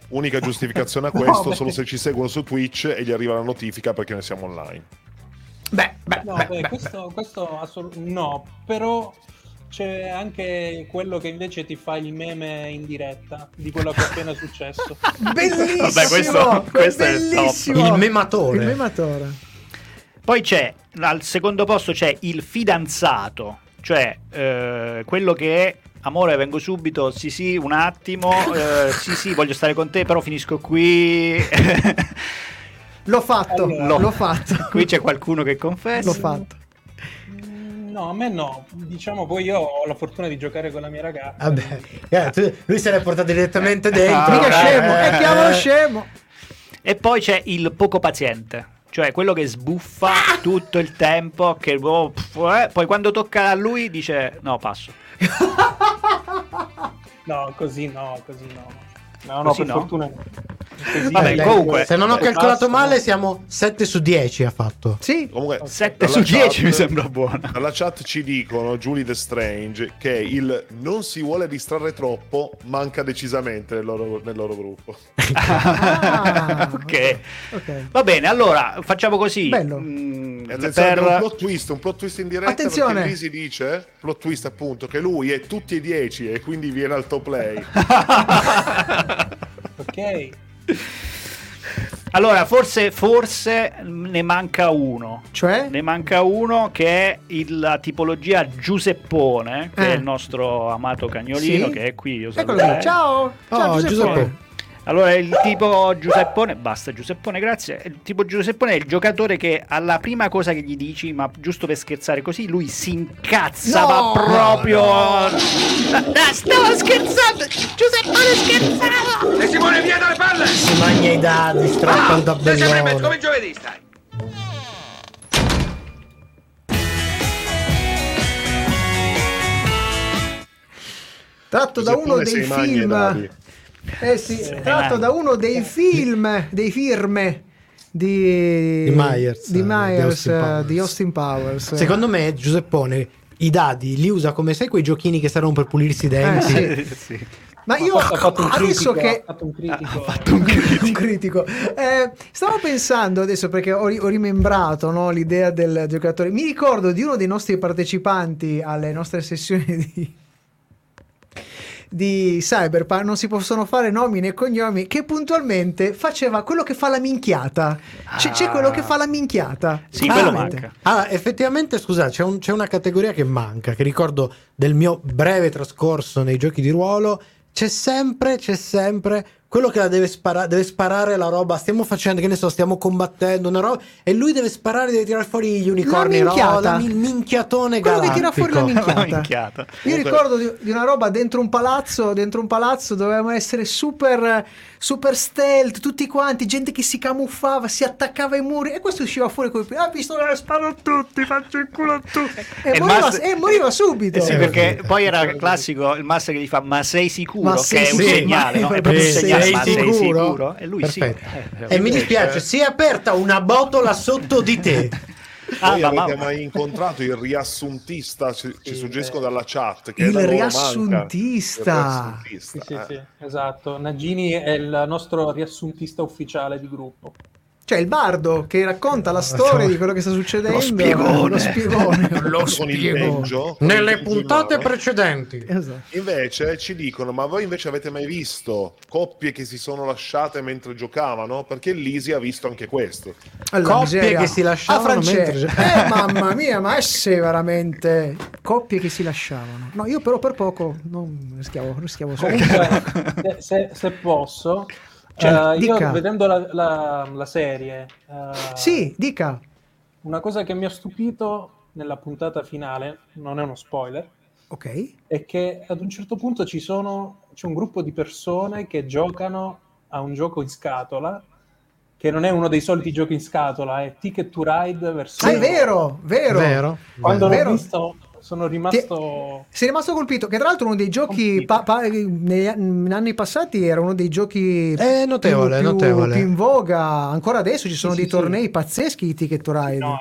Unica giustificazione a No, questo, beh. solo se ci seguono su Twitch e gli arriva la notifica perché ne siamo online. Beh, beh, No, beh, beh, beh, questo, questo assolut- no, però c'è anche quello che invece ti fa il meme in diretta di quello che è appena successo. Bellissimo! Vabbè, questo- questo è il top. bellissimo. Il mematore. Il mematore. Poi c'è al secondo posto c'è il fidanzato, cioè eh, quello che è amore vengo subito, sì sì, un attimo, eh, sì sì, voglio stare con te, però finisco qui. L'ho fatto, Allora. l'ho fatto. qui c'è qualcuno che confessa. L'ho fatto. No, a me no. Diciamo poi io ho la fortuna di giocare con la mia ragazza. Vabbè, eh, tu- lui se l'è portato direttamente dentro. Ah, Mica eh, scemo, eh, è chiamalo eh. scemo. E poi c'è il poco paziente. Cioè quello che sbuffa tutto il tempo, che oh, pff, eh, poi quando tocca a lui dice no, passo. No, così no, così no. No, no, Così per no? fortuna. Così Vabbè, lei- comunque, Se non ho calcolato male, siamo 7 su 10 ha fatto. Sì, Comunque, 7 dalla su 10 chat- mi sembra buona. Dalla chat ci dicono, Julie The Strange, che il non si vuole distrarre troppo manca decisamente nel loro, nel loro gruppo. Ah, ok. ok. Va bene, allora facciamo così. Bello. Mm, E attenzione, abbiamo un per... plot twist, un plot twist in diretta Attenzione. perché Lisi dice, plot twist appunto, che lui è tutti e 10 e quindi viene al top play. Ok. Allora, forse, forse ne manca uno. Cioè? Ne manca uno che è il- la tipologia Giuseppone, che Eh. è il nostro amato cagnolino Sì. che è qui. Io Eccolo. Ciao. Ciao Oh, Giuseppe. Giuseppe. Allora, il tipo Giuseppone, basta Giuseppone, grazie. Il tipo Giuseppone è il giocatore che alla prima cosa che gli dici, ma giusto per scherzare così, lui si incazza, No! ma proprio. Ah, stavo scherzando! Giuseppone scherzava! E Simone via dalle palle! Si mangia i dadi, strappa il Sei sempre come tabellone. giovedì stai! Tratto da uno dei film. Eh sì, tratto da uno dei film, dei firme di, Di Myers, di, eh, Myers, di Austin eh, Powers. di Austin Powers. Secondo me Giuseppone i dadi li usa come sai quei giochini che servono per pulirsi i denti. Eh, sì. Ma io Ha fatto un adesso critico, che ha fatto un critico. un critico. Eh, stavo pensando adesso perché ho, ri- ho rimembrato no, l'idea del giocatore. Mi ricordo di uno dei nostri partecipanti alle nostre sessioni di, di Cyberpunk. Non si possono fare nomi né cognomi. Che puntualmente faceva quello che fa la minchiata. C'è, c'è quello che fa la minchiata. Sì, quello Veramente. manca. Ah, effettivamente, scusa, c'è, un- c'è una categoria che manca, che ricordo del mio breve trascorso nei giochi di ruolo. C'è sempre, c'è sempre quello che la deve sparare, deve sparare la roba. Stiamo facendo, che ne so, stiamo combattendo una roba. E lui deve sparare, deve tirare fuori gli unicorni. La minchiata. roba, il minchiatone Quello che galattico. tira fuori la minchiata. Minchiata. Io Comunque- ricordo di, di una roba dentro un palazzo, dentro un palazzo dovevamo essere super, super stealth, tutti quanti, gente che si camuffava, si attaccava ai muri e questo usciva fuori con ah, pistola, sparo a tutti, faccio il culo a tutti. E, E moriva, Master- e moriva subito. Eh sì, Eh, perché sì. poi era classico il master che gli fa ma sei sicuro Ma che sei è un sicuro? segnale no? È proprio un sì, segnale sei ma sei sicuro? sicuro e lui Perfetto. sì E mi dispiace, si è aperta una botola sotto di te. Ah, ma avete mamma. mai incontrato il riassuntista? Ci, ci suggeriscono dalla chat. Che Il da loro manca. riassuntista. Il Sì, riassuntista, sì, eh. sì, esatto. Nagini è il nostro riassuntista ufficiale di gruppo. Cioè il bardo che racconta la storia di quello che sta succedendo. Lo spiegone. Lo spiegone. Lo con Nelle puntate precedenti. Esatto. Invece ci dicono: Ma voi invece avete mai visto coppie che si sono lasciate mentre giocavano? Perché Lisi ha visto anche questo. Allora, Coppie miseria. che si lasciavano Ah, mentre- Eh, mamma mia, ma esse veramente coppie che si lasciavano. No, io però per poco non rischiavo, rischiavo solo. Comunque, se, se- se posso, Cioè, eh, io vedendo la, la- la serie, eh, Sì, dica. una cosa che mi ha stupito nella puntata finale, non è uno spoiler, Ok. è che ad un certo punto ci sono, c'è un gruppo di persone che giocano a un gioco in scatola, che non è uno dei soliti giochi in scatola, è Ticket to Ride Ah, versione... è vero, vero. Vero? Quando Vero. l'ho visto sono rimasto... Sei rimasto colpito, che tra l'altro uno dei giochi pa- pa- negli anni passati era uno dei giochi Eh, notevole, più, notevole. più in voga. Ancora adesso ci sono Sì, dei sì, sì. tornei pazzeschi di Ticket to Ride. No,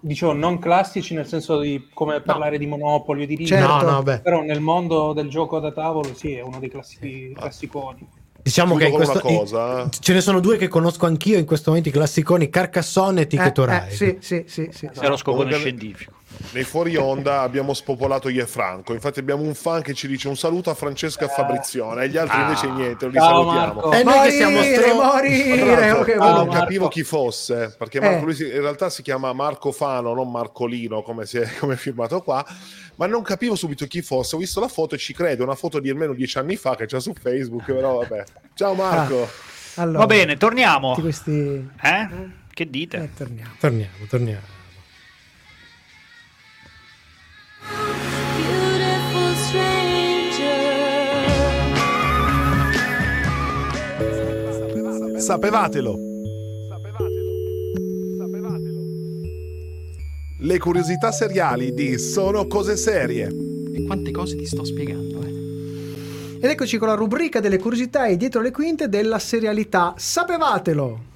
dicevo non classici nel senso di come parlare di Monopoli o di Risk, Certo. No, no, beh. però nel mondo del gioco da tavolo sì, è uno dei classi- classiconi. Diciamo che Chiudo con questo, cosa, eh. ce ne sono due che conosco anch'io in questo momento, i classiconi Carcassonne e Ticket Eh, to eh, Ride. sì, sì, sì, sì. è lo scopone Comunque- scientifico Nei fuori onda abbiamo spopolato io e Franco. Infatti, abbiamo un fan che ci dice un saluto a Francesca e a Fabrizione, e gli altri Ah. invece niente, li Ciao, salutiamo. Marco. E noi che siamo Morire, stro- morire. l'altro, ok, io non capivo chi fosse perché Marco, Eh. lui si- in realtà si chiama Marco Fano, non Marcolino come, si è, come è firmato qua. Ma non capivo subito chi fosse. Ho visto la foto e ci credo. Una foto di almeno dieci anni fa che c'è su Facebook. Però vabbè, ciao Marco. Allora, va bene torniamo questi... eh? che dite? Eh, torniamo. Torniamo, torniamo. Stranger. Sapevatelo. Le curiosità seriali di Sono cose serie. E quante cose ti sto spiegando, eh? Ed eccoci con la rubrica delle curiosità e dietro le quinte della serialità. Sapevatelo!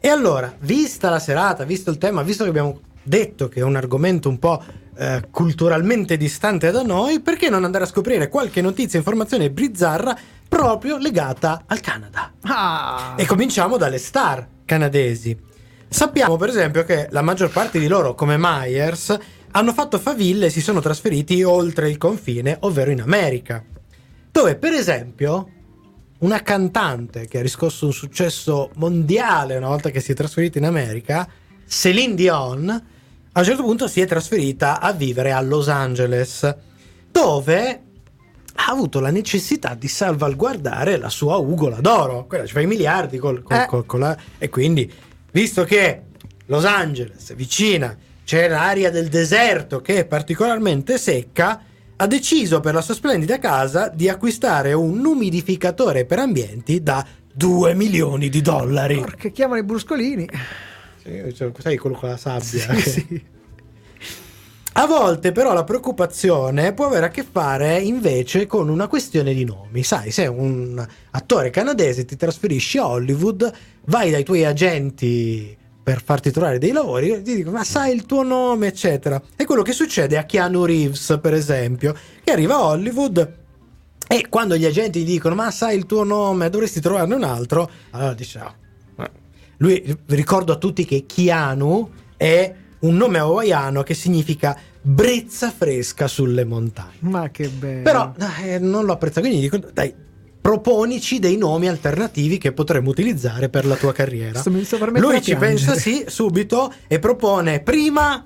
E allora, vista la serata, visto il tema, visto che abbiamo detto che è un argomento un po' eh, culturalmente distante da noi, perché non andare a scoprire qualche notizia, informazione bizzarra proprio legata al Canada? Ah! E cominciamo dalle star canadesi. Sappiamo per esempio che la maggior parte di loro, come Myers, hanno fatto faville e si sono trasferiti oltre il confine, ovvero in America. Dove per esempio una cantante che ha riscosso un successo mondiale una volta che si è trasferita in America, Celine Dion, a un certo punto si è trasferita a vivere a Los Angeles, dove ha avuto la necessità di salvaguardare la sua ugola d'oro. Quella ci fa i miliardi col- col- Eh. col- con la- e quindi, visto che Los Angeles vicina c'è l'area del deserto che è particolarmente secca, ha deciso per la sua splendida casa di acquistare un umidificatore per ambienti da 2 milioni di dollari. Porca, chiamano i bruscolini. Sì, cioè, sai quello con la sabbia. Sì, che- sì. A volte però la preoccupazione può avere a che fare invece con una questione di nomi. Sai, sei un attore canadese, ti trasferisci a Hollywood, vai dai tuoi agenti per farti trovare dei lavori e ti dicono ma sai il tuo nome eccetera. È quello che succede a Keanu Reeves per esempio, che arriva a Hollywood e quando gli agenti gli dicono ma sai il tuo nome, dovresti trovarne un altro, allora dice "Ah, eh". Lui ricordo a tutti che Keanu è un nome hawaiano che significa brezza fresca sulle montagne. Ma che bello. Però eh, non lo apprezza, quindi dico dai, proponici dei nomi alternativi che potremmo utilizzare per la tua carriera. Lui ci piangere. pensa sì subito e propone prima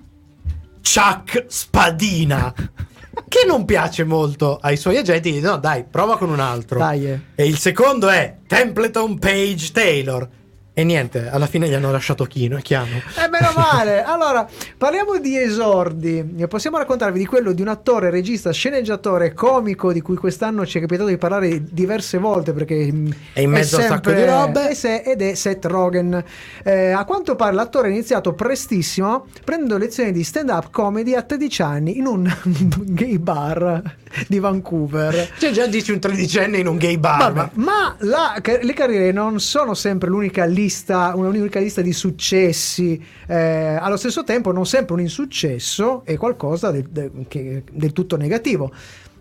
Chuck Spadina. Che non piace molto ai suoi agenti, dice no dai, prova con un altro. Dai, eh. E il secondo è Templeton Page Taylor. E niente, alla fine gli hanno lasciato Chino e Chiano. Eh, meno male. Allora, parliamo di esordi. Possiamo raccontarvi di quello di un attore, regista, sceneggiatore, comico di cui quest'anno ci è capitato di parlare diverse volte perché mm, È in mezzo a un sacco di robe. è ed è Seth Rogen. Eh, a quanto pare l'attore ha iniziato prestissimo prendendo lezioni di stand-up comedy a 13 anni in un gay bar di Vancouver. Cioè già dici un tredicenne in un gay bar. Vabbè, ma la- le carriere non sono sempre l'unica lista, un'unica lista di successi. eh, allo stesso tempo, non sempre un insuccesso è qualcosa del, del- tutto negativo.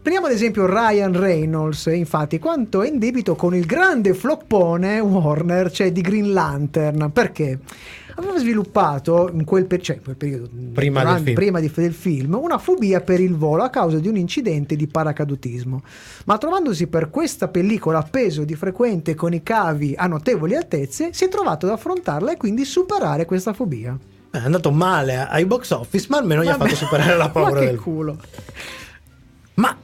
Prendiamo ad esempio Ryan Reynolds, infatti, quanto è in debito con il grande floppone Warner, cioè di Green Lantern. Perché? Aveva sviluppato in quel, per- cioè, in quel periodo, Prima del durante- film. prima di- del film, una fobia per il volo a causa di un incidente di paracadutismo. Ma trovandosi per questa pellicola appeso di frequente con i cavi a notevoli altezze, si è trovato ad affrontarla e quindi superare questa fobia. È andato male ai box office, ma almeno gli ha Vabbè. fatto superare la paura del culo. Ma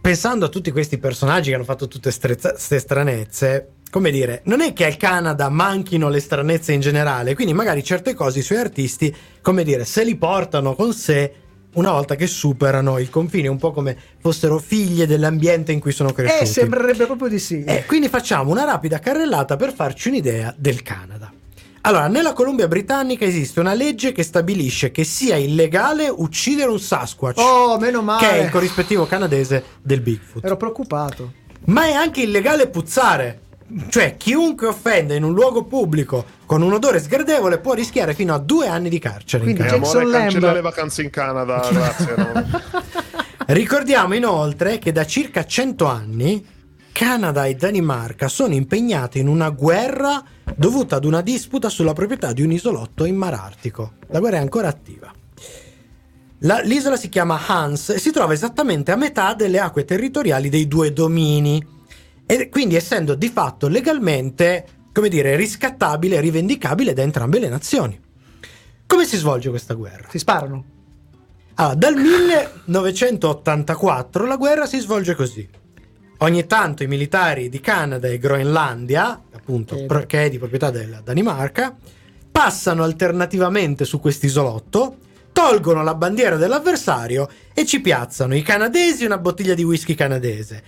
pensando a tutti questi personaggi che hanno fatto tutte queste stranezze, come dire, non è che al Canada manchino le stranezze in generale, quindi magari certe cose i suoi artisti, come dire, se li portano con sé una volta che superano il confine, un po' come fossero figlie dell'ambiente in cui sono cresciuti. Eh, sembrerebbe proprio di sì. Eh, quindi facciamo una rapida carrellata per farci un'idea del Canada. Allora, nella Columbia Britannica esiste una legge che stabilisce che sia illegale uccidere un Sasquatch, Oh, meno male. che è il corrispettivo canadese del Bigfoot. Ero preoccupato. Ma è anche illegale puzzare. Cioè, chiunque offende in un luogo pubblico con un odore sgradevole può rischiare fino a due anni di carcere. in Quindi Canada. Jackson amore, cancella le vacanze in Canada, grazie. Ricordiamo inoltre che da circa 100 anni Canada e Danimarca sono impegnati in una guerra dovuta ad una disputa sulla proprietà di un isolotto in Mar Artico. La guerra è ancora attiva. La- l'isola si chiama Hans e si trova esattamente a metà delle acque territoriali dei due domini. E quindi essendo di fatto legalmente, come dire, riscattabile e rivendicabile da entrambe le nazioni. Come si svolge questa guerra? Si sparano. Allora, dal 1984 la guerra si svolge così. Ogni tanto i militari di Canada e Groenlandia, appunto, Che- che è di proprietà della Danimarca, passano alternativamente su quest'isolotto, tolgono la bandiera dell'avversario e ci piazzano i canadesi una bottiglia di whisky canadese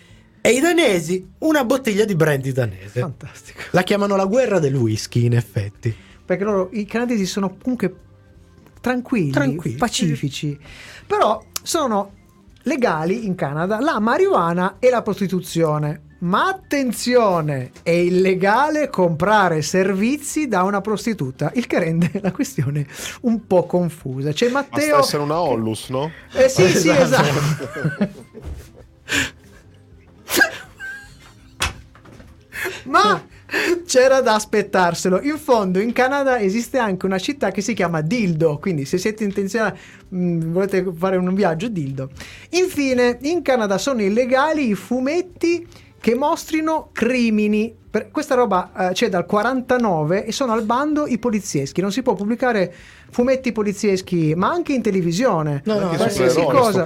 e i danesi una bottiglia di brandy danese. Fantastico. La chiamano la guerra del whisky, in effetti. Perché loro, i canadesi sono comunque tranquilli, Tranquilli. pacifici. Però sono legali in Canada la marijuana e la prostituzione. Ma attenzione, è illegale comprare servizi da una prostituta, il che rende la questione un po' confusa. C'è Matteo... Basta essere una Ollus, no? Eh sì, sì, Esatto. Ma c'era da aspettarselo. In fondo, in Canada esiste anche una città che si chiama Dildo. Quindi, se siete intenzionati, mh, volete fare un viaggio, Dildo. Infine, in Canada sono illegali i fumetti che mostrino crimini. Per- questa roba eh, c'è dal 49 e sono al bando i polizieschi. Non si può pubblicare fumetti polizieschi, ma anche in televisione. No, no, Anche qualsiasi cosa.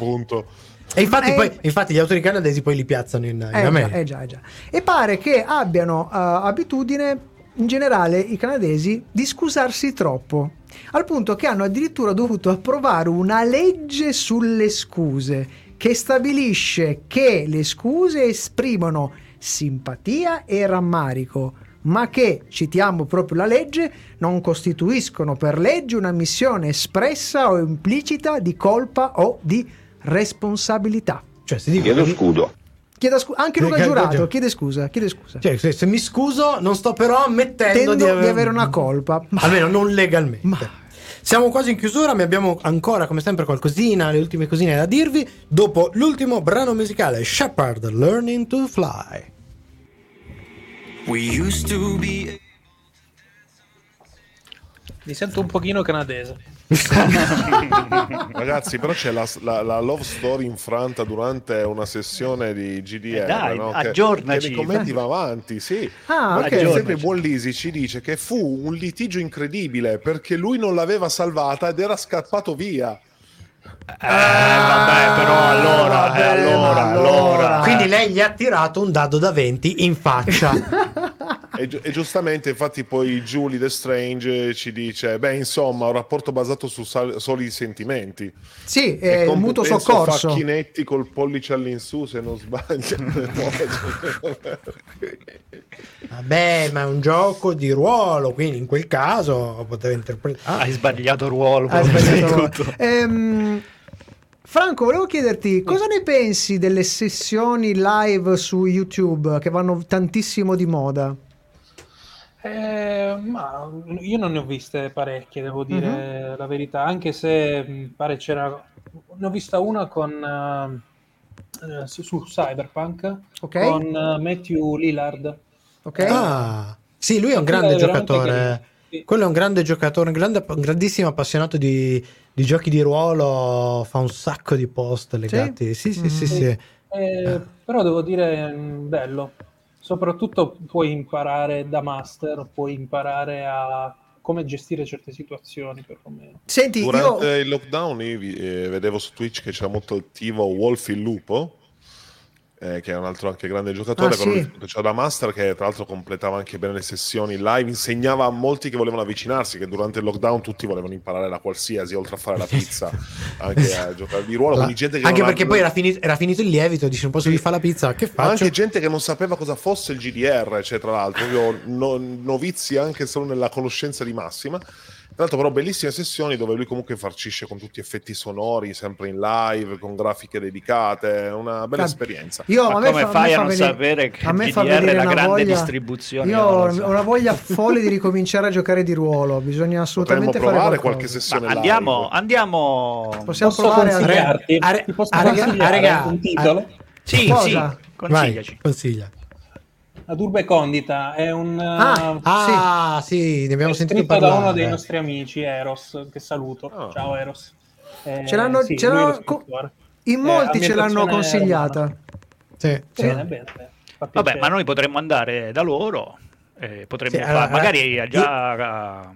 E infatti, è- poi, infatti gli autori canadesi poi li piazzano in, in Eh già, America. eh già, eh già. E pare che abbiano eh, abitudine, in generale, i canadesi, di scusarsi troppo. Al punto che hanno addirittura dovuto approvare una legge sulle scuse che stabilisce che le scuse esprimono simpatia e rammarico, ma che, citiamo proprio la legge, non costituiscono per legge una missione espressa o implicita di colpa o di responsabilità. Cioè, si dice, Chiedo scudo. Chieda scu- anche Luca Che- Giurato che- chiede scusa, chiede scusa. cioè, se, se mi scuso, non sto però ammettendo Tendo di, aver- di avere una colpa. Ma- Almeno non legalmente. Ma- Siamo quasi in chiusura, ma abbiamo ancora, come sempre, qualcosina, le ultime cosine da dirvi. Dopo l'ultimo brano musicale, Shepard Learning to Fly. We used to be Mi sento un pochino canadese. Ragazzi, però c'è la, la- la love story infranta durante una sessione di GDR. Eh dai, no? Che- aggiornaci. Che nei commenti va avanti, sì. Ah, Perché sempre Aggiornaci. Buon Lisi ci dice che fu un litigio incredibile perché lui non l'aveva salvata ed era scappato via. Eh, vabbè, però allora, vabbè, eh, allora, allora. allora. Quindi lei gli ha tirato un dado da 20 in faccia. E, gi- e giustamente, infatti, poi Julie The Strange ci dice: Beh, insomma, un rapporto basato su sal- soli sentimenti. Sì, è il con- mutuo penso soccorso. Facchinetti col pollice all'insù, se non sbaglio. Vabbè, ma è un gioco di ruolo, quindi in quel caso poteva interpretare. Hai sbagliato ruolo. Hai sbagliato. tutto. Ehm, Franco, volevo chiederti cosa ne pensi delle sessioni live su YouTube che vanno tantissimo di moda? Eh, ma io non ne ho viste parecchie, devo dire la verità, anche se mh, pare c'era... Ne ho vista una con... eh, eh, su, su Cyberpunk Ok. con eh, Matthew Lillard. Ok? Ah, sì, lui è un grande è giocatore. sì. Quello è un grande giocatore, un, grande- un grandissimo appassionato di, di giochi di ruolo. Fa un sacco di post legati. Sì, sì, sì, Mhm. sì. Eh, però devo dire, bello. Soprattutto puoi imparare da master, puoi imparare a come gestire certe situazioni, perlomeno. Senti, Durante io... il lockdown io vi- eh, vedevo su Twitch che c'era molto attivo Wolf il Lupo, eh, che è un altro anche grande giocatore, Ah, sì. c'era da Master, che tra l'altro completava anche bene le sessioni live, insegnava a molti che volevano avvicinarsi, che durante il lockdown tutti volevano imparare la qualsiasi, oltre a fare la pizza, anche a giocare di ruolo. La- Anche non ha- perché poi era finito, era finito il lievito, dice non posso Sì. gli fa la pizza, che Ma faccio? anche gente che non sapeva cosa fosse il GDR, cioè tra l'altro, proprio no- novizi anche solo nella conoscenza di massima. Tra l'altro, però, bellissime sessioni dove lui comunque farcisce con tutti effetti sonori, sempre in live, con grafiche dedicate. Una bella Cad- esperienza. Io, Ma a me come fa- fai me a non venire- sapere che a me fa è la grande voglia- distribuzione? Io ho una voglia folle di ricominciare a giocare di ruolo. Bisogna Potremmo assolutamente fare provare qualche Ma sessione andiamo, live. andiamo. Possiamo Posso provare a... a re- Ti posso a rega- consigliare a rega- un titolo? Sì, Cosa? sì, Vai, consigliaci. consiglia. La Turbe Condita è un... Ah, eh, Ah, sì, ne abbiamo è sentito scritto da parlare. uno dei nostri amici, Eros, che saluto. Ah. Ciao Eros. Eh, Ce l'hanno- sì, ce l'hanno co-. In molti ce l'hanno consigliata. Sì, sì. Bene, bene, bene. Vabbè, ma noi potremmo andare da loro. eh, potremmo Sì, allora, magari io- già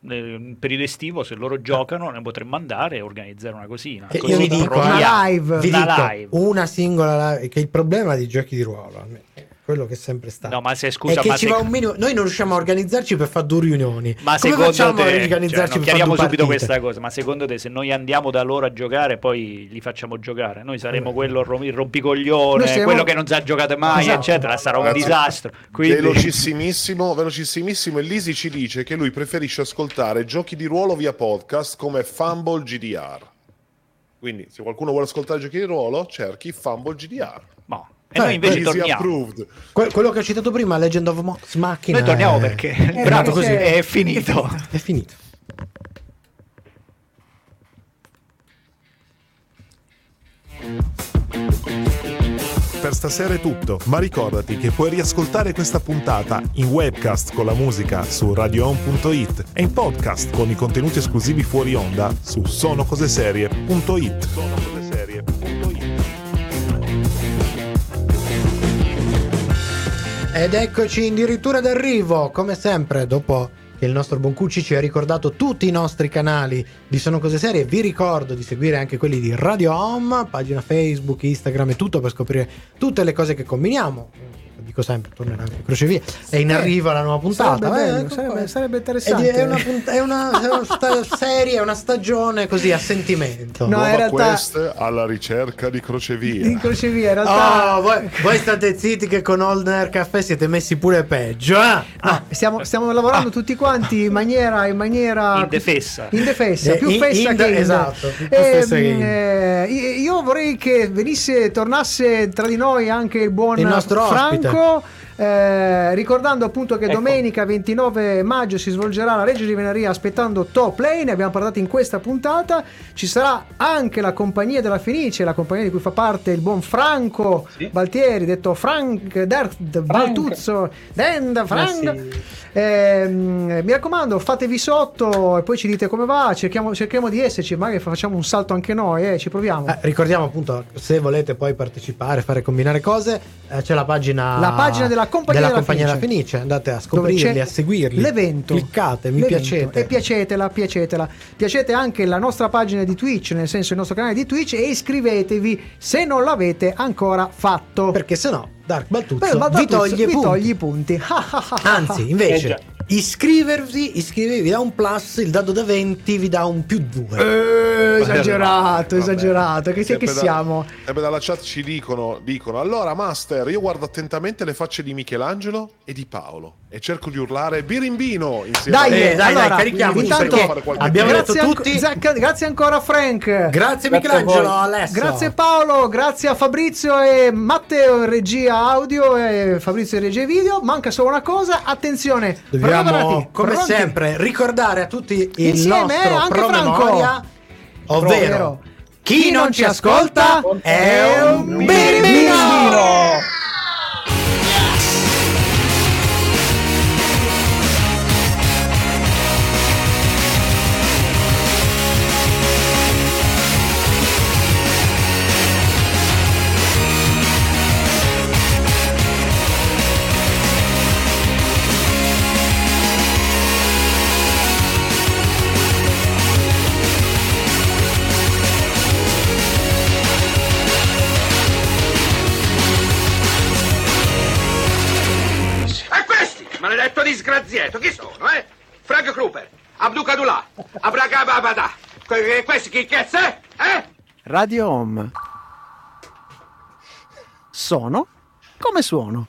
nel periodo estivo, se loro giocano, ne potremmo andare e organizzare una cosina. Così io vi dico. Una live. Vi Una dico, live. una singola live, che il problema dei giochi di ruolo, almeno, quello che è sempre stato. No, ma se è scusa, che ma ci se- va un minimo. Noi non riusciamo a organizzarci per fare due riunioni. Ma Come secondo facciamo a te, organizzarci cioè, no, per fare chiariamo due subito partite? questa cosa, ma secondo te se noi andiamo da loro a giocare poi li facciamo giocare, noi saremo quello rom- il rompicoglione, siamo- quello che non sa giocare mai, Esatto. eccetera, sarà un Ragazzi, disastro. Quindi... Velocissimissimo, velocissimissimo. E Lisi ci dice che lui preferisce ascoltare giochi di ruolo via podcast come Fumble GDR. Quindi, se qualcuno vuole ascoltare giochi di ruolo, cerchi Fumble GDR. E noi invece Easy torniamo. Que- quello che ho citato prima, Legend of Mox Machina. Noi torniamo è- perché Eh, è nato perché così, c'è- è finito. È finito. Per stasera è tutto, ma ricordati che puoi riascoltare questa puntata in webcast con la musica su radioon.it e in podcast con i contenuti esclusivi fuori onda su sonocoseserie.it. Ed eccoci addirittura d'arrivo, come sempre, dopo che il nostro buon Cucci ci ha ricordato tutti i nostri canali di Sono Cose Serie, vi ricordo di seguire anche quelli di Radio Home, pagina Facebook, Instagram e tutto per scoprire tutte le cose che combiniamo. Dico sempre, tornerà anche Crocevia. È in Eh, arrivo la nuova puntata. sarebbe eh, bello, sarebbe- sarebbe interessante. è una, punt- è una- è una sta- serie, è una stagione così a sentimento. No, Nuova in realtà- quest alla ricerca di crocevia. In crocevia, in realtà... Oh, voi, voi state zitti che con Old Caffè siete messi pure peggio, eh? No, stiamo, stiamo lavorando tutti quanti in maniera, in maniera Indefessa. indefessa, Eh, più in- fessa in- che in- esatto, più Ehm, fessa che in- eh, io vorrei che venisse, tornasse tra di noi anche il buon Il nostro Franco. Eh, ricordando appunto che Ecco. domenica 29 maggio si svolgerà la Reggio di Veneria aspettando Top Lane, ne abbiamo parlato in questa puntata, ci sarà anche la compagnia della Fenice, la compagnia di cui fa parte il buon Franco Sì. Baltieri, detto Frank Dert Baltuzzo, Dend Frank. Eh sì. Ehm, mi raccomando, fatevi sotto e poi ci dite come va. Cerchiamo, cerchiamo di esserci, magari facciamo un salto anche noi, eh, ci proviamo. Eh, ricordiamo appunto, se volete poi partecipare, fare combinare cose, eh, c'è la pagina, La pagina della Compagnia della della Compagnia Fenice. della Fenice. Andate a scoprirli, a seguirli. L'evento. Cliccate, mi L'evento. piacete. E piacetela, piacetela. Piacete anche la nostra pagina di Twitch, nel senso il nostro canale di Twitch e iscrivetevi se non l'avete ancora fatto. Perché sennò Dark Baltuzzo Beh, ma vi Baltuzzo toglie vi punti. togli i punti. Anzi, Eh invece, già. Iscrivervi, iscrivervi vi dà un plus, il dado da 20 vi dà un più 2. Eh, esagerato, Vabbè. esagerato. Che, che da- siamo? sempre dalla chat ci dicono, dicono allora master io guardo attentamente le facce di Michelangelo e di Paolo e cerco di urlare birimbino insieme Dai, a Eh, eh, dai, dai, allora, intanto perché fare qualche abbiamo detto grazie, anco- tutti. za- grazie ancora Frank. Grazie Grazie Michelangelo, a. Grazie Paolo, grazie a Fabrizio e Matteo regia audio e Fabrizio regia video. Manca solo una cosa, attenzione. Dobbiamo, preparati, come pronti? sempre, ricordare a tutti il Insieme, nostro eh, anche promemoria, Franco. ovvero chi non ci ascolta è un birimbino. Disgraziato, chi sono, eh? Frank Kruper, Abducadullah, Abracababada. Que- Questi chi cazzo è? Eh? Radio Home. Sono come suono.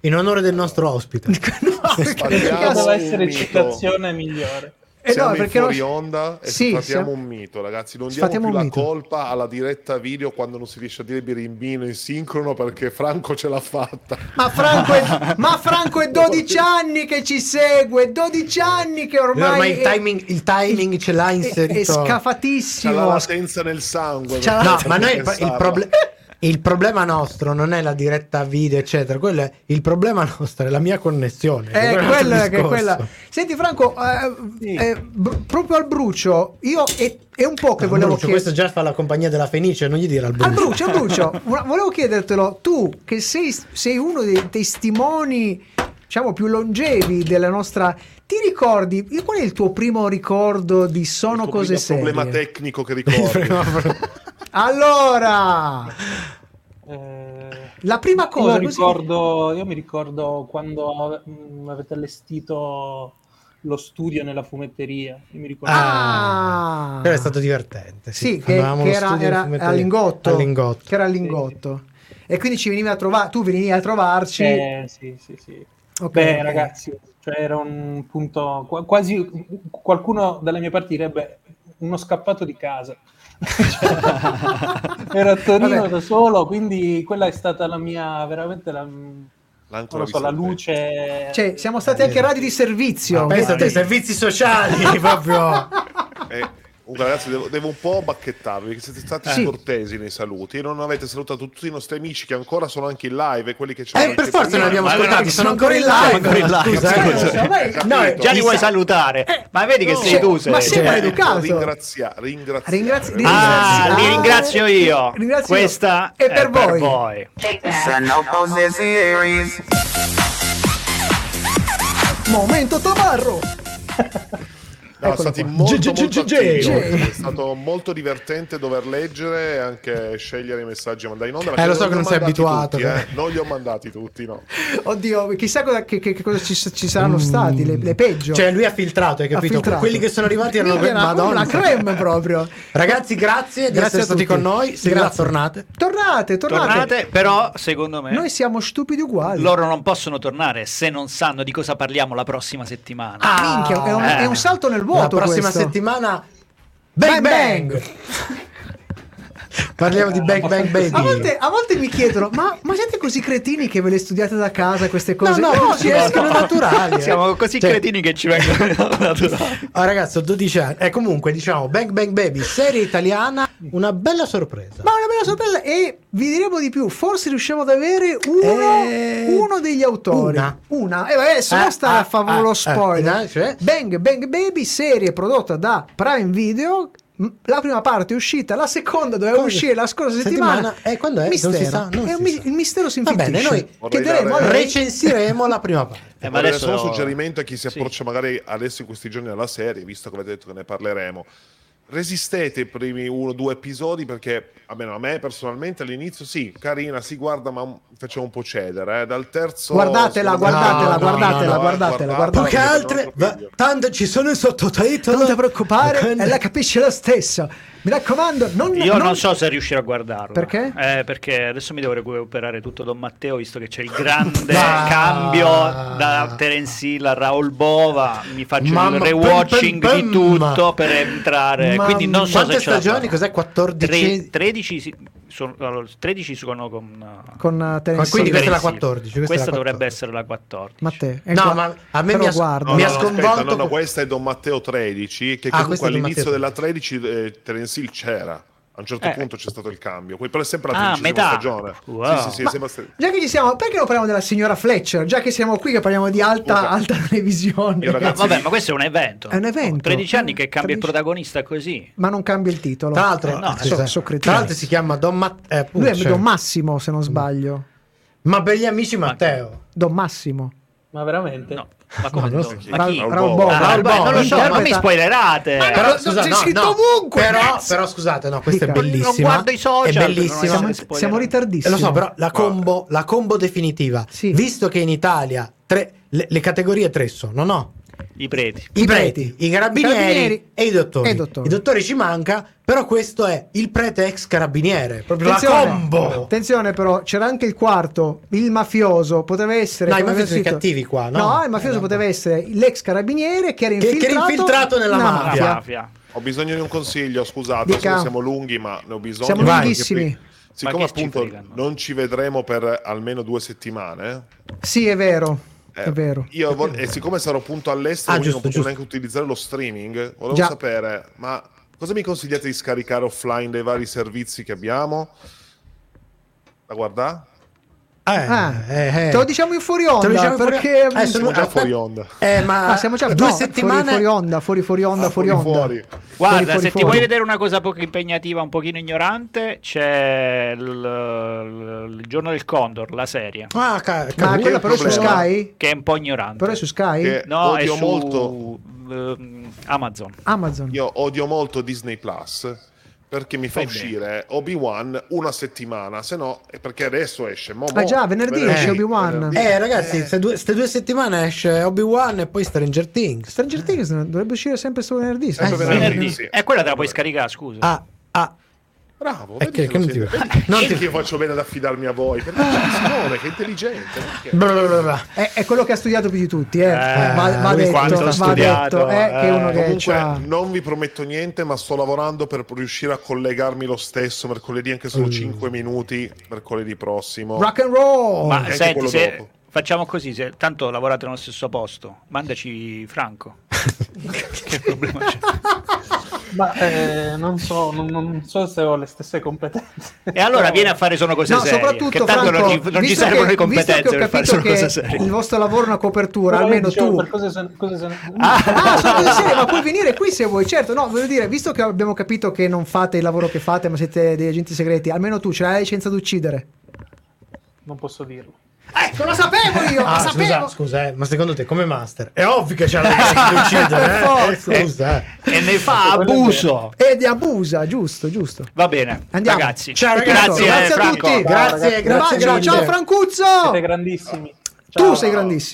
In onore del nostro ospite. Sfatiamo Poteva un essere citazione migliore. Eh siamo no, in perché fuori non- onda e Sì, sfatiamo siamo- un mito ragazzi non diamo Sfatiamo più un la mito. colpa alla diretta video quando non si riesce a dire birimbino in sincrono perché Franco ce l'ha fatta Ma Franco, è, ma Franco è 12 anni che ci segue, 12 anni che ormai, Ormai il è- timing, il timing ce l'ha è, è inserito. c'ha la scafatissimo. latenza nel sangue No, ma noi il, pensarla. il problema nostro non è la diretta video, eccetera. Quello è, il problema nostro è la mia connessione. Eh, Quello è quella, che è quella. Senti Franco, eh, Sì. eh, br- proprio al brucio, io è, è un po' che No, volevo Brucio, chiedere... questo già fa la compagnia della Fenice, non gli dire al Brucio. Al brucio, al brucio, Vo- volevo chiedertelo, tu che sei, sei uno dei testimoni, diciamo, più longevi della nostra... Ti ricordi, qual è il tuo primo ricordo di Sono Il tuo Cose primo problema Serie? tecnico che ricordi Allora, Eh, la prima cosa... io, così- ricordo, io mi ricordo quando mm, avete allestito lo studio nella fumetteria. Io mi ricordo Ah, è stato divertente. Sì, Sì, che, avevamo che lo era, era all'ingotto, All'ingotto. Che era all'ingotto. E quindi ci venivi a trovare, tu venivi a trovarci. Eh, sì, sì, sì. Ok, Beh, ragazzi, cioè era un punto qua- quasi qualcuno dalle mie parti direbbe uno scappato di casa. Ero a Torino Vabbè. da solo, quindi quella è stata la mia, veramente la, so, la luce. Cioè, siamo stati anche radio di servizio. Pensate servizi sociali proprio. Eh, comunque, ragazzi, devo, devo un po' bacchettarvi perché siete stati Sì. scortesi nei saluti e non avete salutato tutti i nostri amici che ancora sono anche in live e quelli che c'erano Eh, per forza prima. non li abbiamo ascoltati, no, sono ancora in ancora live. in live. Scusa, eh. Capito? Già li vuoi sa- salutare, ma vedi che no. sei tu. Sei. Ma sei Eh, maleducato. Ringrazia, ringrazia, Ringrazi- eh. ringrazi- Ah, li ringrazio io. Ringrazio io. Questa E per è per voi. voi. Momento Tamarro. No, Eccolo stati molto. È stato molto divertente dover leggere e anche scegliere i messaggi da mandare in onda. Eh, lo so che non sei mandati abituato, tutti, eh. Non li ho mandati tutti, no. Oddio, chissà cosa, che, che- cosa ci, ci saranno stati, le, le peggio. Cioè, lui ha filtrato, hai Ha capito? filtrato. Quelli che sono arrivati erano una- Madonna. una creme proprio. Ragazzi, grazie di Grazie essere a stati tutti. con noi. Sigla Grazie. tornate. Tornate, tornate. Tornate, però secondo me Noi siamo stupidi uguali. loro non possono tornare se non sanno di cosa parliamo la prossima settimana. Ah, minchia, è un, Eh. è un salto nel La vuoto prossima questo. settimana. Bang Bang, bang! Parliamo di Bang Bang Baby. A volte, a volte mi chiedono, ma, ma siete così cretini che ve le studiate da casa queste cose? No, no, ci escono naturali. eh. Siamo così Cioè- cretini che ci vengono naturali. Ragazzi, ho 12 anni. E comunque, diciamo, Bang Bang Baby, serie italiana, una bella sorpresa. Ma una bella sorpresa e vi diremo di più, forse riusciamo ad avere uno, Eh, uno degli autori. una. Una. E vabbè, se no Eh, sta ah, a favore ah, lo eh, spoiler. eh, cioè? Bang Bang Baby, serie prodotta da Prime Video. La prima parte è uscita, la seconda doveva Quando- uscire la scorsa settimana. settimana? Eh, quando è? Non si Mistero. sa, non È mi- sa. Il mistero si Va bene, infittisce. noi vorrei Chiederemo dare- Recensiremo la prima parte. Eh, ma adesso un suggerimento a chi si approccia magari adesso in questi giorni alla serie, visto che avete detto che ne parleremo. Resistete i primi uno o due episodi perché, almeno a me personalmente all'inizio sì, carina, si guarda ma faceva un po' cedere. eh. Dal terzo... Guardatela, guardatela, No, guardatela, no, guardatela, guardatela. Poche perché altre, va- tanto ci sono i sottotitoli. Non ti preoccupare, e la capisce lo stesso. Mi raccomando, non, Io non, non- so se riuscirò a guardarlo. Perché? Eh, perché adesso mi devo recuperare tutto Don Matteo, visto che c'è il grande Ah. cambio da Terence Hill a Raul Bova. Mi faccio Mamma- il rewatching pem, pem, di tutto per entrare. Ma- Quindi non so quante stagioni? Cos'è? 14? Tre- 13, sì, sono, allora, 13 sono con, uh, con uh, Terence Ma quindi questa è la Terence Hill. 14, questa Questa, la dovrebbe 14. essere la 14. Matteo. No, qua- ma a me mi ha- guarda. No, mi no, ha no, sconvolto aspetta, no, no, questa è Don Matteo 13, che Ah, comunque all'inizio della 13 eh, Terence Hill c'era. A un certo Eh. punto c'è stato il cambio. Poi però è sempre la Ah, metà. stagione. Wow. Sì, sì, sì, Ma- sempre Già che ci siamo, perché non parliamo della signora Fletcher? Già che siamo qui, che parliamo di alta, Scusa. alta televisione. Io, Ma ragazzi, vabbè, ma questo è un evento. È un evento. 13 anni che cambia il 13. protagonista così. Ma non cambia il titolo. Tra l'altro, Eh, no, scusa, so- so tra l'altro si chiama Don Matteo. Lui è Don Massimo, se non sbaglio. Ma per gli amici Matteo. Don Massimo. Ma veramente? No, ma come? No, no? non so. Ma chi? Raul-. Bova. Ah, Raul beh, Bova, non lo so, ma mi interpreta- spoilerate. Ma- Però, no, scusa, c'è no, scritto no, ovunque, Però, però scusate, no, questa è bellissima. Non guardo i social È bellissima. Siamo, siamo Eh, ritardissimi. Lo so, però la combo, la combo definitiva. Sì. Visto che in Italia tre- le, le categorie tre sono, no? I preti. I preti, i carabinieri, I carabinieri e i dottori. e i dottori. I dottori ci manca, però questo è il prete ex carabiniere. Proprio Attenzione, la combo. attenzione però, c'era anche il quarto, il mafioso, poteva essere... No, i mafiosi sono i cattivi qua, no? No, il mafioso Eh, poteva essere l'ex carabiniere che era Che- che era infiltrato, infiltrato nella mafia. Mafia. Ho bisogno di un consiglio, scusate, siamo lunghi, ma ne ho bisogno. Siamo perché lunghissimi. Siccome ci appunto fregano? non ci vedremo per almeno due settimane, Sì, è vero, eh, è vero. Io vol- e siccome sarò appunto all'estero, Ah, giusto, non potrò giusto. neanche utilizzare lo streaming, volevo Già. sapere, ma cosa mi consigliate di scaricare offline dai vari servizi che abbiamo? Da guardare? Eh, Ah, eh, eh. Te lo diciamo in fuori onda, diciamo in fuori- perché... Eh, Siamo già fuori onda. Eh, ma Ah, siamo già due no, settimane fuori, fuori onda, fuori fuori onda, Ah, fuori fuori, onda. fuori. Guarda, Fuori, fuori, se ti vuoi vedere una cosa poco impegnativa, un pochino ignorante, c'è il, il- giorno del Condor, la serie, Ah, ca- Ma cavolo. quella però è su? Sky? che è un po' ignorante. Però è su Sky? Che No, è odio su molto ehm, Amazon. Amazon. Io odio molto Disney Plus perché mi fa Fai uscire Obi-Wan una settimana, se no è perché adesso esce. Mo, Ah già, venerdì esce Obi-Wan. venerdì. Eh, ragazzi, queste due, ste due settimane esce Obi-Wan e poi Stranger Things. Stranger Things dovrebbe uscire sempre su venerdì. Sempre Eh, venerdì. Venerdì. sì. E quella te la puoi scaricare, scusa. Ah, ah. Bravo, E vedi che- che che non ti- vedi- non ti- che io faccio bene ad affidarmi a voi, perché Simone che è intelligente. non che- Blablabla. È, è quello che ha studiato più di tutti, eh. va, va lui detto, quanto ha va studiato, detto, eh, che uno eh. che Comunque c'ha... non vi prometto niente, ma sto lavorando per riuscire a collegarmi lo stesso mercoledì, anche solo 5 minuti mercoledì prossimo. Rock and roll! Ma senti, se dopo. Facciamo così, se tanto lavorate nello stesso posto, mandaci Franco. che problema c'è? Ma eh, non, so, non, non so se ho le stesse competenze. E allora Però- vieni a fare sono cose No, serie. soprattutto che tanto Franco, non ci, non ci servono che- le competenze visto che ho per fare capito solo cose che serie. il vostro lavoro è una copertura, Però almeno tu. Per cose sono, cose sono... Ah, sono cose serie, ma puoi venire qui se vuoi, certo. No, voglio dire, visto che abbiamo capito che non fate il lavoro che fate, ma siete degli agenti segreti, almeno tu ce l'hai la licenza di uccidere. Non posso dirlo. Ecco, lo sapevo io, Ah, lo scusa, sapevo. scusa, eh, ma secondo te come master? È ovvio che c'è la di uccidere, eh? Eh, Scusa, eh. E ne fa abuso. E di abusa, giusto, giusto. Va bene, Andiamo. ragazzi. Ciao, ragazzi. Grazie, Grazie a tutti. Grazie, ragazzi. grazie Ciao, mille. ciao Francuzzo. Siete grandissimi. Tu Ciao. sei grandissimo.